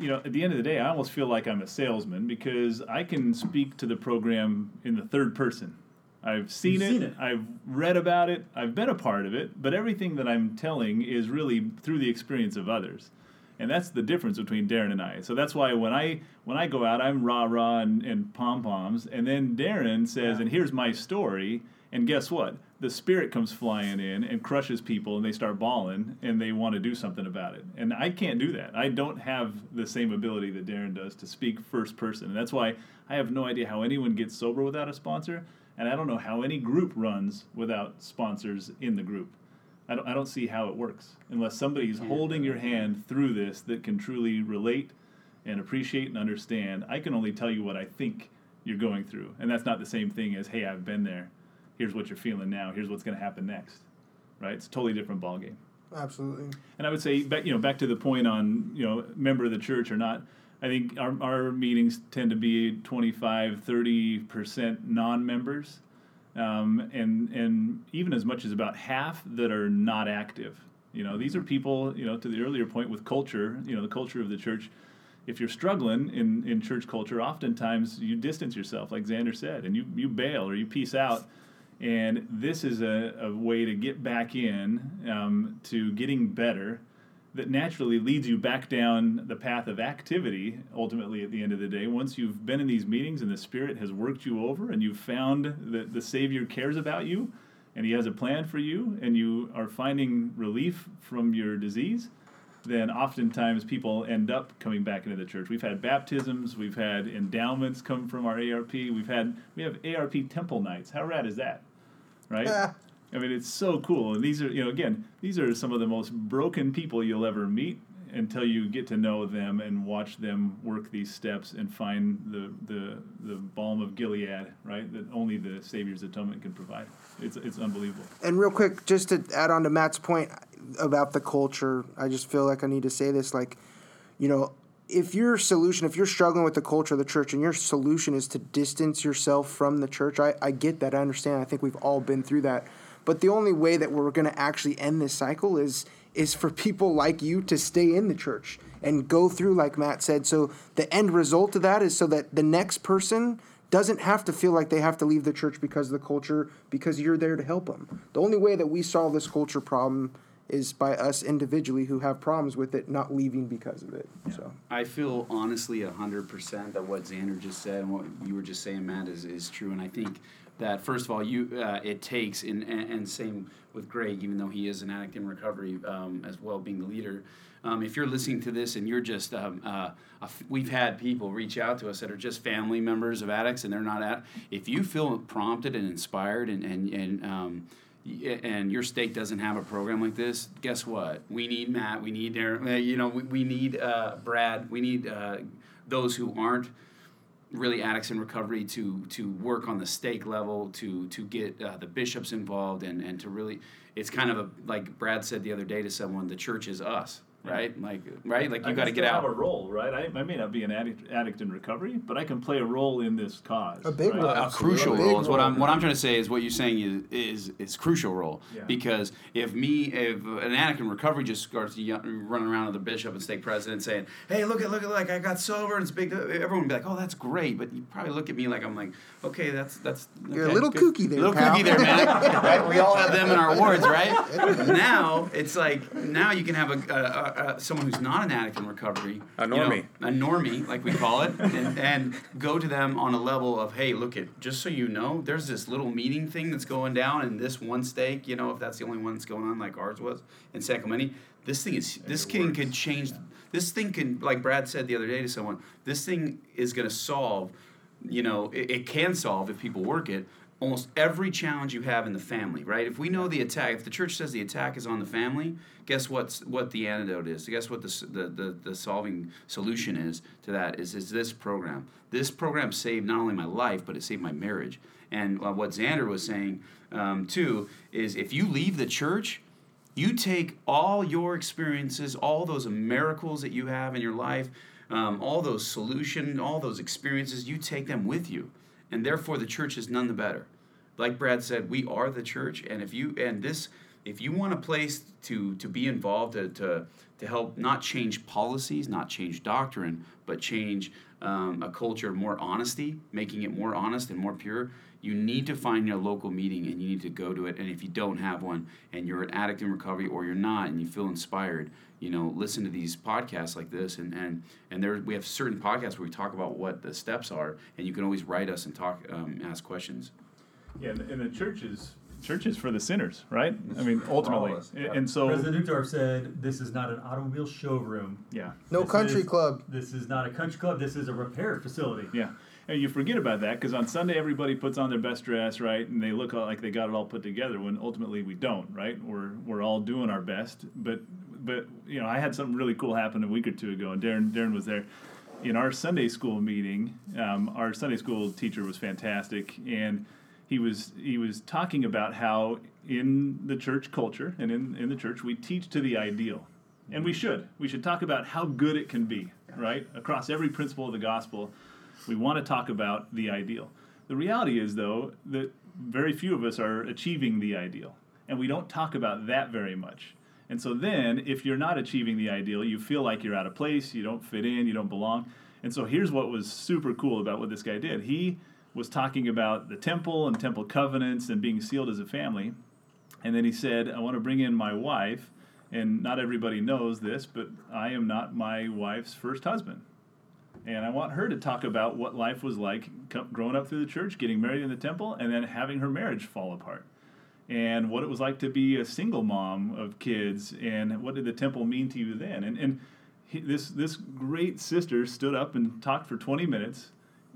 You know, at the end of the day, I almost feel like I'm a salesman because I can speak to the program in the third person. I've seen, it, seen it. I've read about it, I've been a part of it, but everything that I'm telling is really through the experience of others. And that's the difference between Darin and I. So that's why when I when I go out, I'm rah rah and, and pom poms, and then Darin says, "And here's my story." And guess what? The spirit comes flying in and crushes people, and they start bawling, and they want to do something about it. And I can't do that. I don't have the same ability that Darin does to speak first person. And that's why I have no idea how anyone gets sober without a sponsor, and I don't know how any group runs without sponsors in the group. I don't, I don't see how it works unless somebody's holding your hand through this that can truly relate and appreciate and understand. I can only tell you what I think you're going through, and that's not the same thing as hey, I've been there. Here's what you're feeling now. Here's what's going to happen next. Right? It's a totally different ballgame. Absolutely. And I would say back, you know, back to the point on, you know, member of the church or not. I think our, our meetings tend to be 25, 30% non-members. Um, and, and even as much as about half that are not active. You know, these are people, you know, to the earlier point with culture, you know, the culture of the church. If you're struggling in, in church culture, oftentimes you distance yourself, like Xander said, and you, you bail or you peace out. And this is a, a way to get back in um, to getting better that naturally leads you back down the path of activity ultimately at the end of the day. Once you've been in these meetings and the Spirit has worked you over and you've found that the Savior cares about you and He has a plan for you and you are finding relief from your disease, then oftentimes people end up coming back into the church. We've had baptisms, we've had endowments come from our ARP, we've had we have ARP temple nights. How rad is that? Right? I mean, it's so cool. And these are, you know, again, these are some of the most broken people you'll ever meet until you get to know them and watch them work these steps and find the the, the balm of Gilead, right? That only the Savior's atonement can provide. It's it's unbelievable. And real quick, just to add on to Matt's point about the culture, I just feel like I need to say this. Like, you know, if your solution, if you're struggling with the culture of the church and your solution is to distance yourself from the church, I, I get that. I understand. I think we've all been through that. But the only way that we're going to actually end this cycle is is for people like you to stay in the church and go through like Matt said. So the end result of that is so that the next person doesn't have to feel like they have to leave the church because of the culture because you're there to help them. The only way that we solve this culture problem is by us individually who have problems with it not leaving because of it. So I feel honestly hundred percent that what Xander just said and what you were just saying, Matt, is, is true. And I think that first of all, you uh, it takes and, and same with Greg, even though he is an addict in recovery um, as well, being the leader. Um, if you're listening to this and you're just, um, uh, we've had people reach out to us that are just family members of addicts and they're not at. If you feel prompted and inspired and and and um, and your state doesn't have a program like this, guess what? We need Matt. We need Darin. uh, You know, we, we need uh, Brad. We need uh, those who aren't really addicts in recovery to to work on the stake level, to to get uh, the bishops involved, and and to really, it's kind of a like Brad said the other day to someone, the church is us, right? Like right, like you can got to get still out. Have a role, right? I, I may not be an addict, addict in recovery, but I can play a role in this cause. A big right? role. a crucial role is what I'm what I'm trying to say is what you're saying is is is crucial role Yeah. because if me if an addict in recovery just starts running around with the bishop and stake president saying hey look at look at like I got sober and it's big everyone would be like oh that's great but you probably look at me like I'm like okay that's that's You're a little good. kooky there, little pal. kooky there man right we all have them in our wards right now it's like now you can have a, a, a, a someone who's not an addict in recovery A you know, normie. a normie, like we call it, and, and go to them on a level of, hey, look at, just so you know, there's this little meeting thing that's going down in this one stake, you know, if that's the only one that's going on, like ours was in Sacramento. This thing is, this thing could change, this thing can, like Brad said the other day to someone, this thing is going to solve, you know, it, it can solve if people work it. Almost every challenge you have in the family, right? If we know the attack, if the church says the attack is on the family, guess what's what the antidote is? Guess what the the, the, the solving solution is to that is is this program. This program saved not only my life, but it saved my marriage. And uh, what Xander was saying um, too is if you leave the church, you take all your experiences, all those miracles that you have in your life, um, all those solution, all those experiences, you take them with you, and therefore the church is none the better. Like Brad said, we are the church, and if you and this, if you want a place to to be involved to to, to help not change policies, not change doctrine, but change um, a culture of more honesty, making it more honest and more pure. You need to find your local meeting and you need to go to it. And if you don't have one and you're an addict in recovery or you're not and you feel inspired, you know, listen to these podcasts like this. And, and, and there, we have certain podcasts where we talk about what the steps are and you can always write us and talk, um, ask questions. Yeah, and, and the church is church for the sinners, right? I mean, ultimately, us, and, and so President Uchtdorf said, "This is not an automobile showroom. yeah, No This country is- club. This is not a country club. This is a repair facility." Yeah. And you forget about that because on Sunday everybody puts on their best dress, right? And they look like they got it all put together when ultimately we don't, right? We're, we're all doing our best. But, but, you know, I had something really cool happen a week or two ago, and Darin, Darin was there. In our Sunday school meeting, um, our Sunday school teacher was fantastic, and he was he was talking about how in the church culture and in, in the church we teach to the ideal, and we should we should talk about how good it can be, right? Across every principle of the gospel, we want to talk about the ideal. The reality is, though, that very few of us are achieving the ideal, and we don't talk about that very much. And so then, if you're not achieving the ideal, you feel like you're out of place, you don't fit in, you don't belong. And so here's what was super cool about what this guy did. He was talking about the temple and temple covenants and being sealed as a family. And then he said, I want to bring in my wife. And not everybody knows this, but I am not my wife's first husband. And I want her to talk about what life was like growing up through the church, getting married in the temple, and then having her marriage fall apart. And what it was like to be a single mom of kids, and what did the temple mean to you then? And, and he, this, this great sister stood up and talked for 20 minutes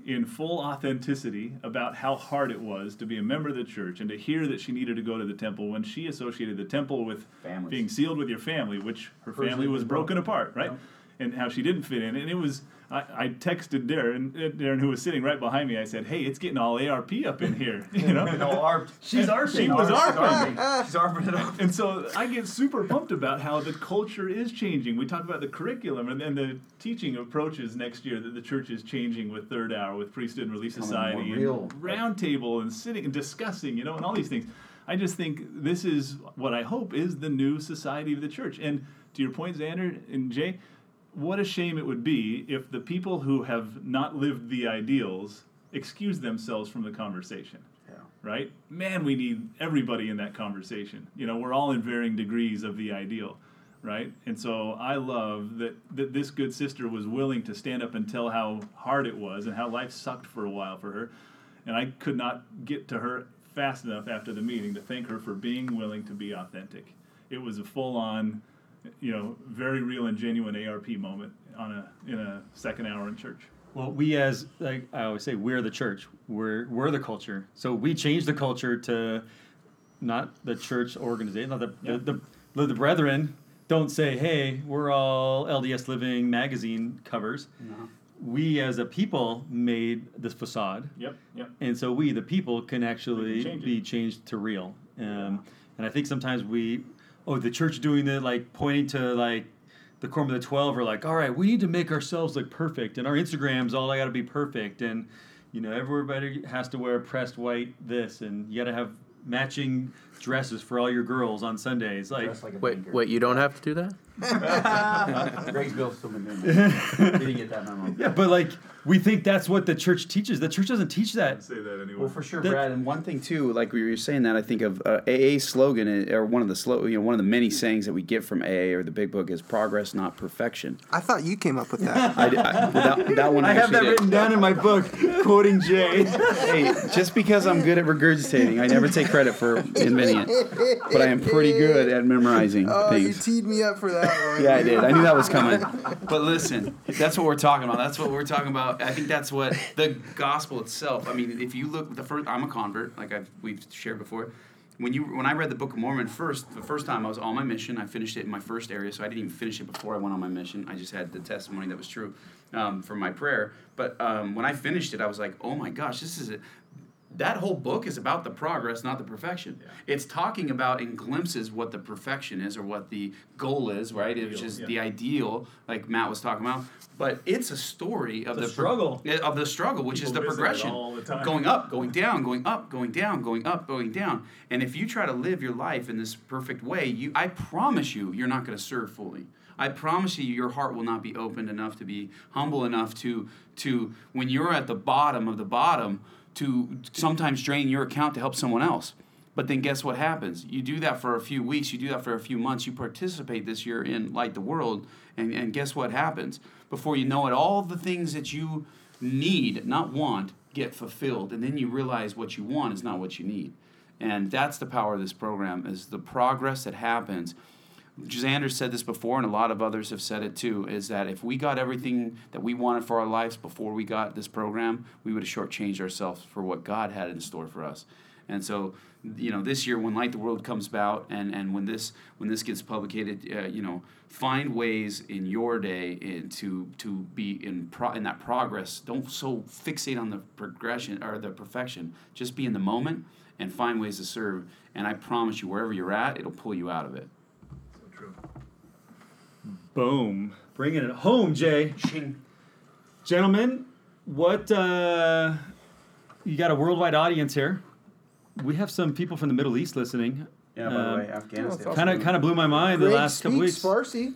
in full authenticity about how hard it was to be a member of the church and to hear that she needed to go to the temple when she associated the temple with Families. being sealed with your family, which her family was broken broken. apart, right? And how she didn't fit in. And it was, I, I texted Darin, uh, Darin, who was sitting right behind me. I said, "Hey, it's getting all ARP up in here." You know, No, ARP. She's ARPing. She was ARP. ARPing. She's ARPing it up. And so I get super pumped about how the culture is changing. We talk about the curriculum and then the teaching approaches next year that the church is changing with Third Hour, with Priesthood and Relief Society, and roundtable, and sitting and discussing, you know, and all these things. I just think this is what I hope is the new society of the church. And to your point, Xander and Jay, what a shame it would be if the people who have not lived the ideals excuse themselves from the conversation right? Man, we need everybody in that conversation. You know, we're all in varying degrees of the ideal, right? And so I love that, that this good sister was willing to stand up and tell how hard it was and how life sucked for a while for her. And I could not get to her fast enough after the meeting to thank her for being willing to be authentic. It was a full on, you know, very real and genuine ARP moment on a in a second hour in church. Well, we as like I always say, we're the church. We're we're the culture. So we change the culture to not the church organization. Not the Yeah. the, the, the brethren don't say, "Hey, we're all LDS Living magazine covers." We as a people made this facade. Yep, yep. And so we, the people, can actually change be changed to real. Um, And I think sometimes we, oh, the church doing the like pointing to like the quorum of the twelve are like, all right, we need to make ourselves look perfect, and our Instagrams all I got to be perfect, and you know everybody has to wear pressed white this, and you got to have matching dresses for all your girls on Sundays. Like, like Wait, wait, you don't have to do that? Greg's Bill's still been doing that. Didn't get that memo. yeah, but like we think that's what the church teaches. The church doesn't teach that. Say that anyway. Well, for sure, That- Brad. And one thing too, like we were saying that, I think of uh, AA slogan uh, or one of the slow, you know, one of the many sayings that we get from AA or the Big Book is progress, not perfection. I thought you came up with that. I, I, that, that one I have that did. written down in my book. quoting Jay. hey, just because I'm good at regurgitating, I never take credit for inventing it. But I am pretty good at memorizing things. Oh, you teed me up for that one. Yeah, I did. I knew that was coming. But listen, that's what we're talking about. That's what we're talking about. I think that's what the gospel itself. I mean, if you look the first, I'm a convert, like I've we've shared before. When you when I read the Book of Mormon first, the first time I was on my mission. I finished it in my first area, so I didn't even finish it before I went on my mission. I just had the testimony that was true um, from my prayer. But um, when I finished it, I was like, oh my gosh, this is a, that whole book is about the progress, not the perfection. It's talking about in glimpses what the perfection is or what the goal is, right? Which is the ideal, like Matt was talking about. But it's a story of The the, struggle. yeah, of the struggle, which is the progression, the going up, going down, going up, going down, going up, going down. And if you try to live your life in this perfect way, you, I promise you, you're not going to serve fully. I promise you, your heart will not be opened enough to be humble enough to to when you're at the bottom of the bottom to sometimes drain your account to help someone else. But then guess what happens? You do that for a few weeks, you do that for a few months, you participate this year in Light the World, and, and guess what happens? Before you know it, all the things that you need, not want, get fulfilled. And then you realize what you want is not what you need. And that's the power of this program, is the progress that happens Xander said this before, and a lot of others have said it too, is that if we got everything that we wanted for our lives before we got this program, we would have shortchanged ourselves for what God had in store for us. And so, you know, this year when Light the World comes about, and, and when this when this gets publicated, uh, you know, find ways in your day in, to to be in pro, in that progress. Don't so fixate on the progression or the perfection. Just be in the moment and find ways to serve. And I promise you, wherever you're at, it'll pull you out of it. Boom. Bringing it home, Jay. Gentlemen, what, uh, you got a worldwide audience here. We have some people from the Middle East listening. Yeah, by the way, Afghanistan. Kind of, kind of blew my mind Greg the last couple speaks weeks. Farsi.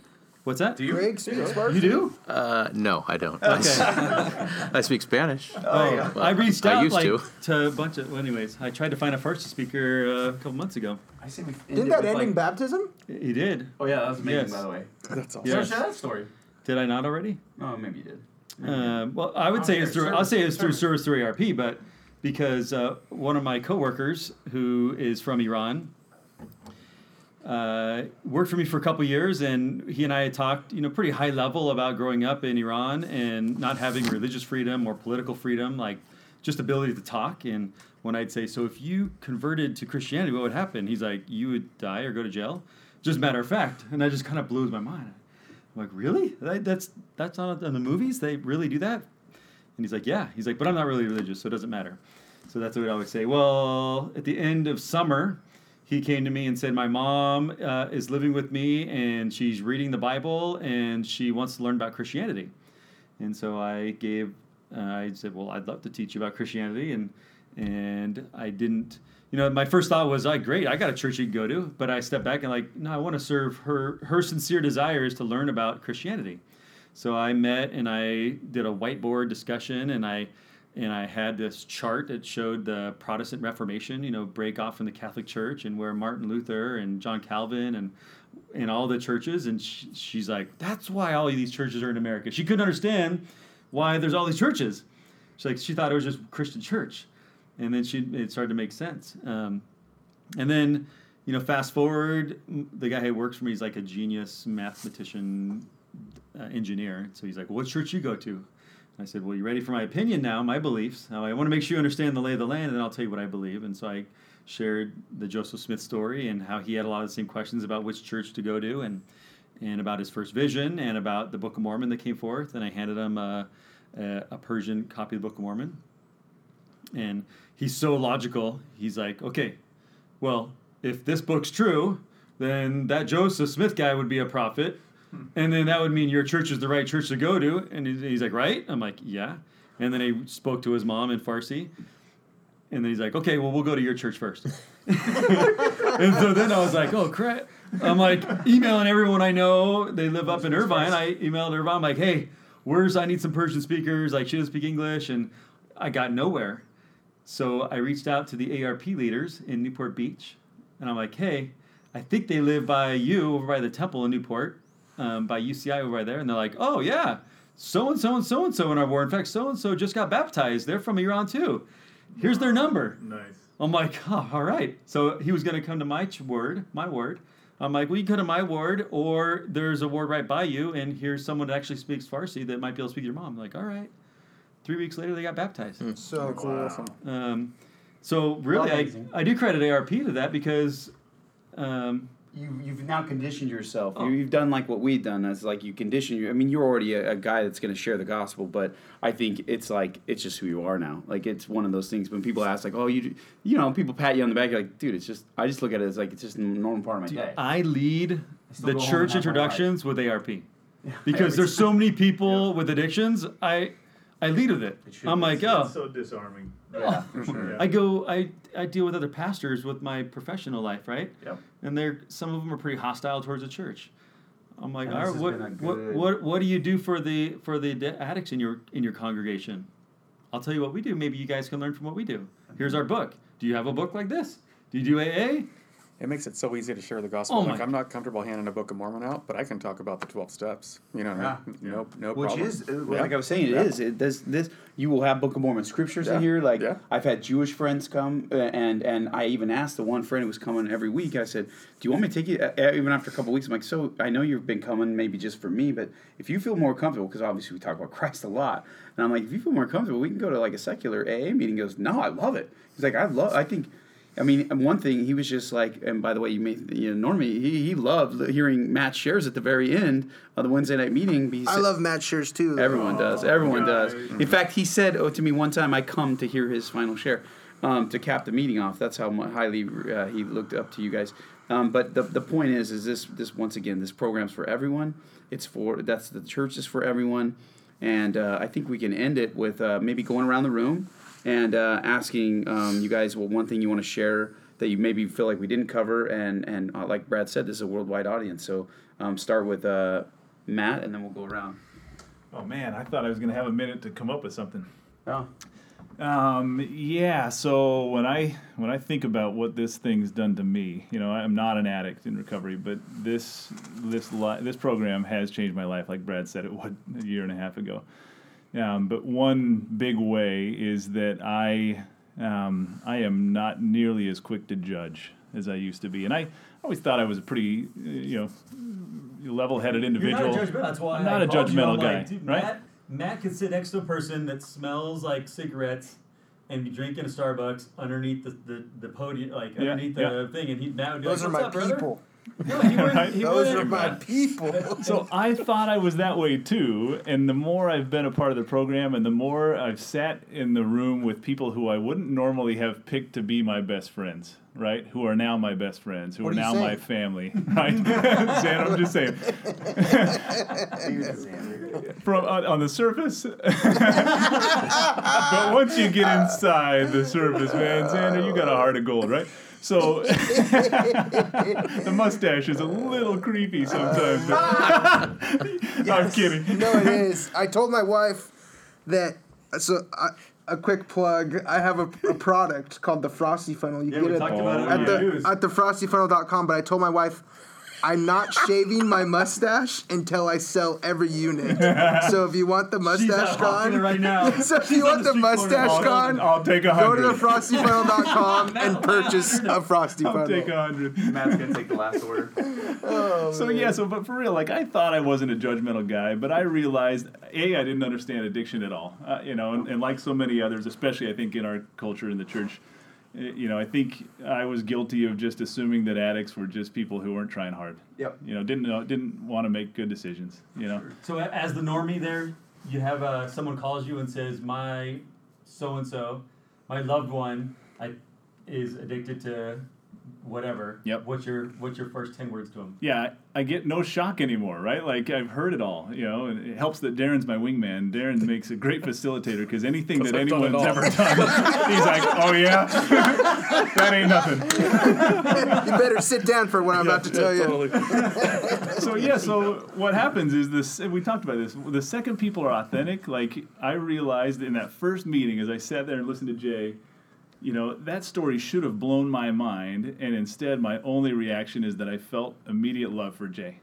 What's that? Do you? Greg speaks Farsi. You do? Uh, no, I don't. Okay. I speak Spanish. Oh, I reached I out used like to. to. a bunch of. Well, anyways, I tried to find a Farsi speaker uh, a couple months ago. I see we Didn't that end in baptism? He did. Oh yeah, that was amazing Yes. by the way. That's awesome. Yes. Share that story. Did I not already? Oh, maybe you did. Um, well, I would Oh, say it's through. service- I'll say it's through service. service through ARP, but because uh, one of my coworkers who is from Iran uh, worked for me for a couple years, and he and I had talked, you know, pretty high level about growing up in Iran and not having religious freedom or political freedom, like just ability to talk. And when I'd say, "So if you converted to Christianity, what would happen?" He's like, "You would die or go to jail." Just matter of fact, and that just kind of blew my mind. I'm like, really? That, that's that's on in the movies. They really do that? And he's like, yeah. He's like, but I'm not really religious, so it doesn't matter. So that's what I would always say. Well, at the end of summer, he came to me and said, my mom uh, is living with me and she's reading the Bible and she wants to learn about Christianity. And so I gave, uh, I said, well, I'd love to teach you about Christianity. And and I didn't, you know, my first thought was, like, great, I got a church you can go to. But I stepped back and like, no, I want to serve her. Her sincere desire is to learn about Christianity. So I met and I did a whiteboard discussion and I and I had this chart that showed the Protestant Reformation, you know, break off from the Catholic Church and where Martin Luther and John Calvin and and all the churches. And she, she's like, that's why all of these churches are in America. She couldn't understand why there's all these churches. She's like, she thought it was just Christian church, and then she it started to make sense. Um, and then, you know, fast forward, the guy who works for me is like a genius mathematician, uh, engineer. So he's like, "What church you go to?" I said, "Well, you ready for my opinion now? My beliefs. Now, I want to make sure you understand the lay of the land, and then I'll tell you what I believe." And so I shared the Joseph Smith story and how he had a lot of the same questions about which church to go to, and and about his first vision, and about the Book of Mormon that came forth. And I handed him a, a, a Persian copy of the Book of Mormon. And he's so logical. He's like, okay, well, if this book's true, then that Joseph Smith guy would be a prophet. Hmm. And then that would mean your church is the right church to go to. And he's, he's like, right? I'm like, yeah. And then he spoke to his mom in Farsi. And then he's like, okay, well, we'll go to your church first. and so then I was like, oh, crap. I'm like emailing everyone I know. They live up in Irvine. I emailed Irvine. I'm like, hey, where's I need some Persian speakers? Like, she doesn't speak English. And I got nowhere. So I reached out to the ARP leaders in Newport Beach. And I'm like, hey, I think they live by you over by the temple in Newport, um, by UCI over there. And they're like, oh, yeah. so and so and so and so in our ward. In fact, so and so just got baptized. They're from Iran too. Here's their number. Nice. I'm like, oh, all right. So he was going to come to my ch- ward, my ward. I'm like, well, you can go to my ward, or there's a ward right by you, and here's someone that actually speaks Farsi that might be able to speak to your mom. I'm like, all right. Three weeks later, they got baptized. So cool. Um, so really, I, I do credit ARP to that because um, you you've now conditioned yourself. Oh. You, you've done like what we've done. As like you condition you. I mean, you're already a, a guy that's going to share the gospel, but I think it's like it's just who you are now. Like it's one of those things when people ask like, oh, you, you know, people pat you on the back. You're like, dude, it's just. I just look at it as like it's just a normal part of my day. I lead still the church have introductions with ARP because there's so many people with addictions. I I lead with it. should I'm like, oh, so disarming. yeah, oh. for sure. Yeah. I go, I, I deal with other pastors with my professional life, right? Yep. And they're some of them are pretty hostile towards the church. I'm like, And all this right, has what, been what, what, what do you do for the for the de- addicts in your in your congregation? I'll tell you what we do. Maybe you guys can learn from what we do. Here's our book. Do you have a book like this? Do you do AA? It makes it so easy to share the gospel. Oh like I'm not comfortable handing a Book of Mormon out, but I can talk about the twelve steps. You know, Yeah. no, no Which problem. is, uh, Yeah. like I was saying, it Yeah. is. It does this. You will have Book of Mormon scriptures Yeah. in here. Like Yeah. I've had Jewish friends come, uh, and and I even asked the one friend who was coming every week. I said, "Do you want me to take you?" Uh, even after a couple weeks, I'm like, "So I know you've been coming, maybe just for me, but if you feel more comfortable, because obviously we talk about Christ a lot, and I'm like, if you feel more comfortable, we can go to like a secular AA meeting." He goes, "No, I love it." He's like, "I love. I think." I mean, one thing he was just like, and by the way, you may you know, Normie, he, he loved hearing Matt shares at the very end of the Wednesday night meeting. He I said- love Matt shares too. Everyone does. Everyone does. guys. In fact, he said oh, to me one time, I come to hear his final share um, to cap the meeting off. That's how highly uh, he looked up to you guys. Um, but the, the point is, is this this once again, this program's for everyone. It's for that's the church is for everyone, and uh, I think we can end it with uh, maybe going around the room and uh, asking um, you guys, well, one thing you want to share that you maybe feel like we didn't cover, and and uh, like Brad said, this is a worldwide audience. So um, start with uh, Matt, and then we'll go around. Oh man, I thought I was gonna have a minute to come up with something. Oh. Um, yeah. So when I when I think about what this thing's done to me, you know, I'm not an addict in recovery, but this this li- this program has changed my life. Like Brad said, it would a year and a half ago. Um, but one big way is that I um, I am not nearly as quick to judge as I used to be, and I always thought I was a pretty uh, you know level-headed individual. That's why I'm not I a called you. judgmental guy, like, right? Matt, Matt can sit next to a person that smells like cigarettes and be drinking a Starbucks underneath the, the, the podium, like Yeah, underneath the thing, and he Matt would be Those like, are "What's my up, brother?" People. No, he wouldn't. Right? He Those wouldn't. are my people. So I thought I was that way too, and the more I've been a part of the program, and the more I've sat in the room with people who I wouldn't normally have picked to be my best friends, right? Who are now my best friends, who What are are you now my family, right? Zan, I'm just saying. From on, on the surface, but once you get inside the surface, man, Xander, you got a heart of gold, right? So the mustache is a little creepy sometimes. But I'm kidding. no, it is. I told my wife that. So I, a quick plug. I have a, a product called the Frosty Funnel. You Yeah, get it talked about it at the at the frostyfunnel.com. But I told my wife. I'm not shaving my mustache until I sell every unit. So if you want the mustache out hawking gone, it right now. so if you want the mustache I'll, gone, I'll take a go to the hundred. frostyfunnel.com and purchase a frosty I'll funnel. take a hundred. Matt's gonna take the last order. So yeah, so but for real, like I thought I wasn't a judgmental guy, but I realized a I didn't understand addiction at all. Uh, you know, and, and like so many others, especially I think in our culture in the church, you know, I think I was guilty of just assuming that addicts were just people who weren't trying hard. Yep. You know, didn't know, didn't want to make good decisions. You know. So as the normie there, you have uh, someone calls you and says, "My so and so, my loved one, I, is addicted to whatever." Yep. What's your What's your first ten words to him? yeah, I get no shock anymore, right? Like I've heard it all, you know, and it helps that Darin's my wingman. Darin makes a great facilitator because anything that I've done anyone's all. ever done, he's like, oh yeah, that ain't nothing. You better sit down for what I'm about to tell you. so yeah, so what happens is this. We talked about this. The second people are authentic, like I realized in that first meeting, as I sat there and listened to Jay, you know, that story should have blown my mind, and instead, my only reaction is that I felt immediate love for Jay.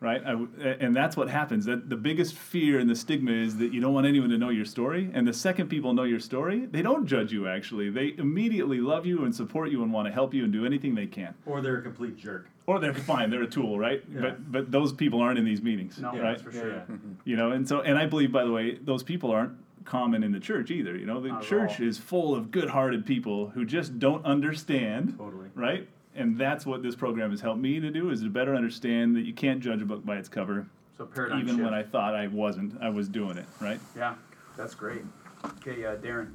right? I w and that's what happens. That the biggest fear and the stigma is that you don't want anyone to know your story. And the second people know your story, they don't judge you. Actually, they immediately love you and support you and want to help you and do anything they can. Or they're a complete jerk. Or they're fine. They're a tool, right? Yeah. But but those people aren't in these meetings, No, right? that's for sure. Yeah, yeah. You know, and so and I believe, by the way, those people aren't common in the church either. You know, the Not church is full of good-hearted people who just don't understand. Totally. Right. And that's what this program has helped me to do is to better understand that you can't judge a book by its cover. So paradigm Even shift. when I thought I wasn't, I was doing it. Right. Yeah, that's great. Okay, uh, Darin.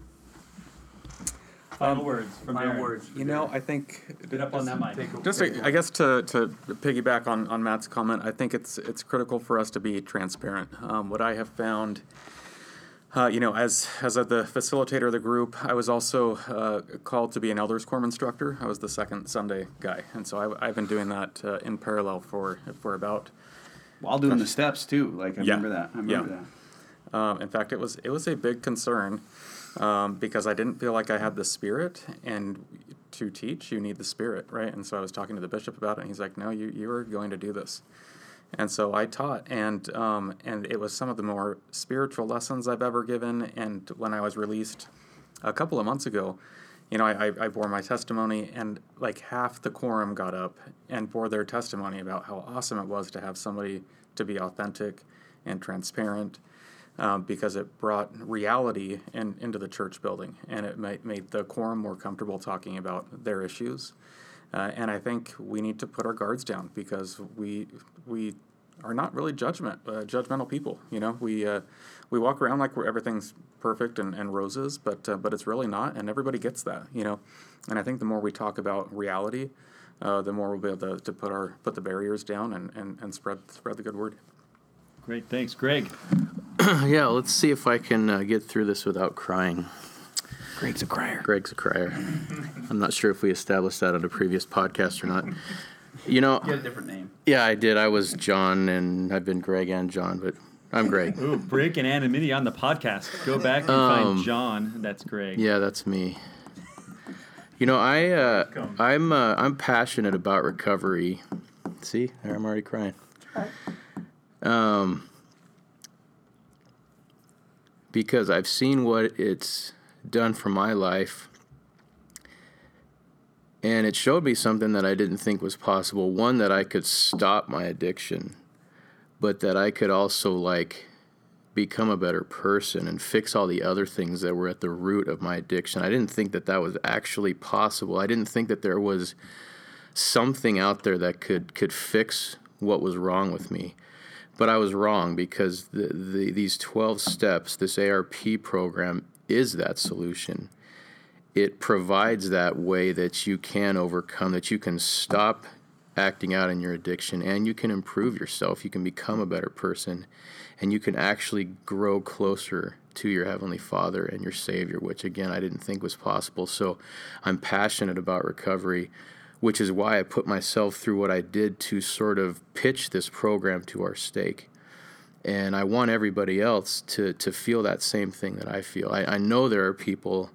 Final words from Final Darin. words. You know, I think Get up on that mic. Take a- Just, take a- I guess, to, to piggyback on, on Matt's comment, I think it's it's critical for us to be transparent. Um, what I have found, uh, you know, as as a, the facilitator of the group, I was also uh, called to be an elders quorum instructor. I was the second Sunday guy, and so I, I've been doing that uh, in parallel for for about. While doing the steps too. Like I Yeah. remember that. I remember Yeah. that. Um, in fact, it was it was a big concern um, because I didn't feel like I had the spirit, and to teach you need the spirit, right? And so I was talking to the bishop about it, and he's like, "No, you you are going to do this." And so I taught, and um, and it was some of the more spiritual lessons I've ever given. And when I was released a couple of months ago, you know, I, I, bore my testimony, and like half the quorum got up and bore their testimony about how awesome it was to have somebody to be authentic and transparent, um, because it brought reality in, into the church building, and it made, made the quorum more comfortable talking about their issues. Uh, and I think we need to put our guards down because we we are not really judgment uh, judgmental people. You know, we uh, we walk around like we're, everything's perfect and, and roses, but uh, but it's really not, and everybody gets that. You know, and I think the more we talk about reality, uh, the more we'll be able to, to put our put the barriers down and, and, and spread spread the good word. Great. Thanks, Greg. yeah, let's see if I can uh, get through this without crying. Greg's a crier. Greg's a crier. I'm not sure if we established that on a previous podcast or not. You know, You had a different name. yeah, I did. I was John, and I've been Greg and John, but I'm Greg. Ooh, breaking anonymity on the podcast. Go back and Um, find John. That's Greg. Yeah, that's me. You know, I uh, I'm uh, I'm passionate about recovery. See, there I'm already crying. Um, because I've seen what it's done for my life, and it showed me something that I didn't think was possible. One that I could stop my addiction, but that I could also like become a better person and fix all the other things that were at the root of my addiction. I didn't think that that was actually possible. I didn't think that there was something out there that could could fix what was wrong with me. But I was wrong because the, the these 12 steps, this ARP program is that solution. It provides that way that you can overcome, that you can stop acting out in your addiction and you can improve yourself. You can become a better person and you can actually grow closer to your Heavenly Father and your Savior, which again, I didn't think was possible. So I'm passionate about recovery, which is why I put myself through what I did to sort of pitch this program to our stake. And I want everybody else to, to feel that same thing that I feel. I, I know there are people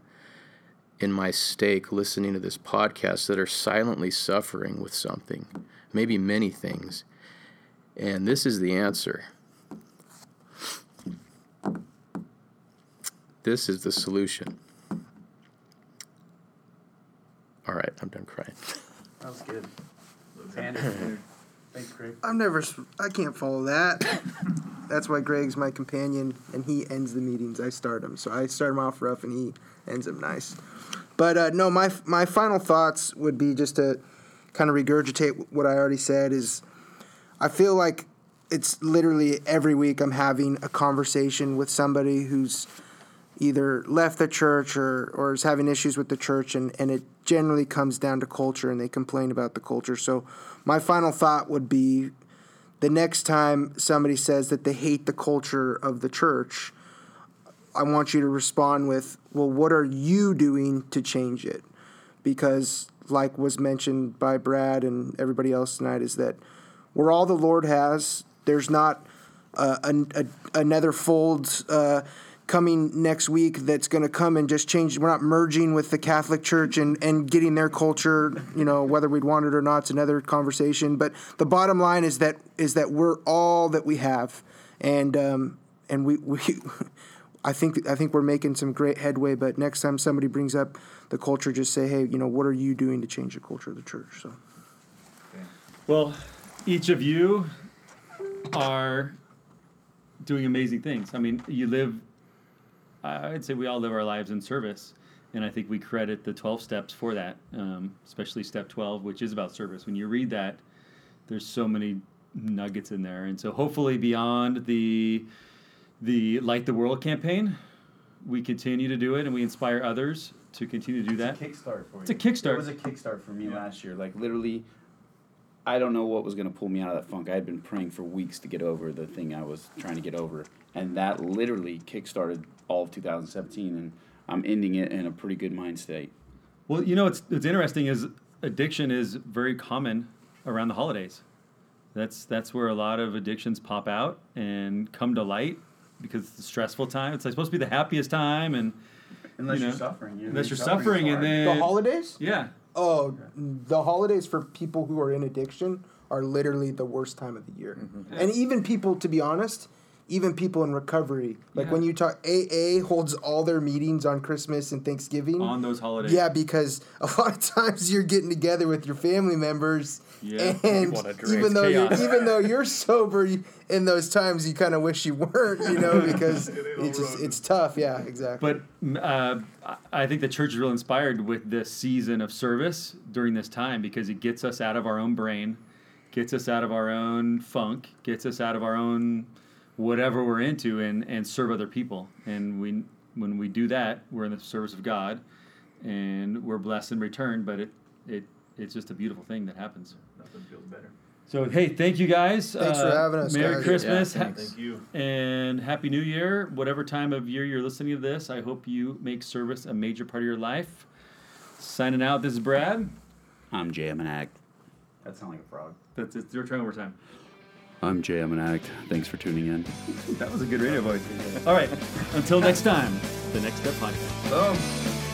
in my stake listening to this podcast that are silently suffering with something, maybe many things. And this is the answer. This is the solution. All right, I'm done crying. That was good. Tanner. Greg. I've never, I can't follow that. That's why Greg's my companion, and he ends the meetings. I start them, so I start him off rough, and he ends them nice. But uh, no, my my final thoughts would be just to kind of regurgitate what I already said. Is I feel like it's literally every week I'm having a conversation with somebody who's either left the church or, or is having issues with the church and, and it generally comes down to culture and they complain about the culture. So my final thought would be the next time somebody says that they hate the culture of the church, I want you to respond with, well, what are you doing to change it? Because, like was mentioned by Brad and everybody else tonight, is that we're all the Lord has. There's not uh, an, a, another fold uh, coming next week that's going to come and just change. We're not merging with the Catholic Church and, and getting their culture. You know, whether we'd want it or not, it's another conversation. But the bottom line is that is that we're all that we have, and um, and we, we I think I think we're making some great headway. But next time somebody brings up the culture, just say, hey, you know, what are you doing to change the culture of the church? So. Well, each of you are doing amazing things. I mean, you live, I'd say we all live our lives in service. And I think we credit the 12 steps for that, um, especially step 12, which is about service. When you read that, there's so many nuggets in there. And so hopefully beyond the the Light the World campaign, we continue to do it and we inspire others to continue to do that. It's a kickstart for It's a kickstart. It was a kickstart for me last year. Like literally, I don't know what was gonna pull me out of that funk. I had been praying for weeks to get over the thing I was trying to get over, and that literally kickstarted all of 2017. And I'm ending it in a pretty good mind state. Well, you know, what's what's interesting is addiction is very common around the holidays. That's that's where a lot of addictions pop out and come to light because it's a stressful time. It's like supposed to be the happiest time, and Unless you you're know, suffering, you know, unless you're suffering, and then The holidays? yeah, Oh, the holidays for people who are in addiction are literally the worst time of the year. Mm-hmm. And even people, to be honest, even people in recovery, like Yeah. when you talk, AA holds all their meetings on Christmas and Thanksgiving. on those holidays. Yeah, because a lot of times you're getting together with your family members, Yeah. and even though you're, even though you're sober, you- in those times you kind of wish you weren't, you know, because it's just it's tough. Yeah, exactly. But uh, I- I think the church is real inspired with this season of service during this time because it gets us out of our own brain, gets us out of our own funk, gets us out of our own whatever we're into, and and serve other people. And we when we do that, we're in the service of God, and we're blessed in return. But it it it's just a beautiful thing that happens. Nothing feels better. So hey, thank you guys. Uh, Thanks for having us, Merry guys. Christmas. Yeah, Thank you. and happy new year whatever time of year you're listening to this i hope you make service a major part of your life signing out this is brad I'm Jay Amanak. That sounds like a frog. that's it your turn one more time I'm Jay Amanak. Thanks for tuning in. that was a good radio voice all right until next time the next step podcast Dear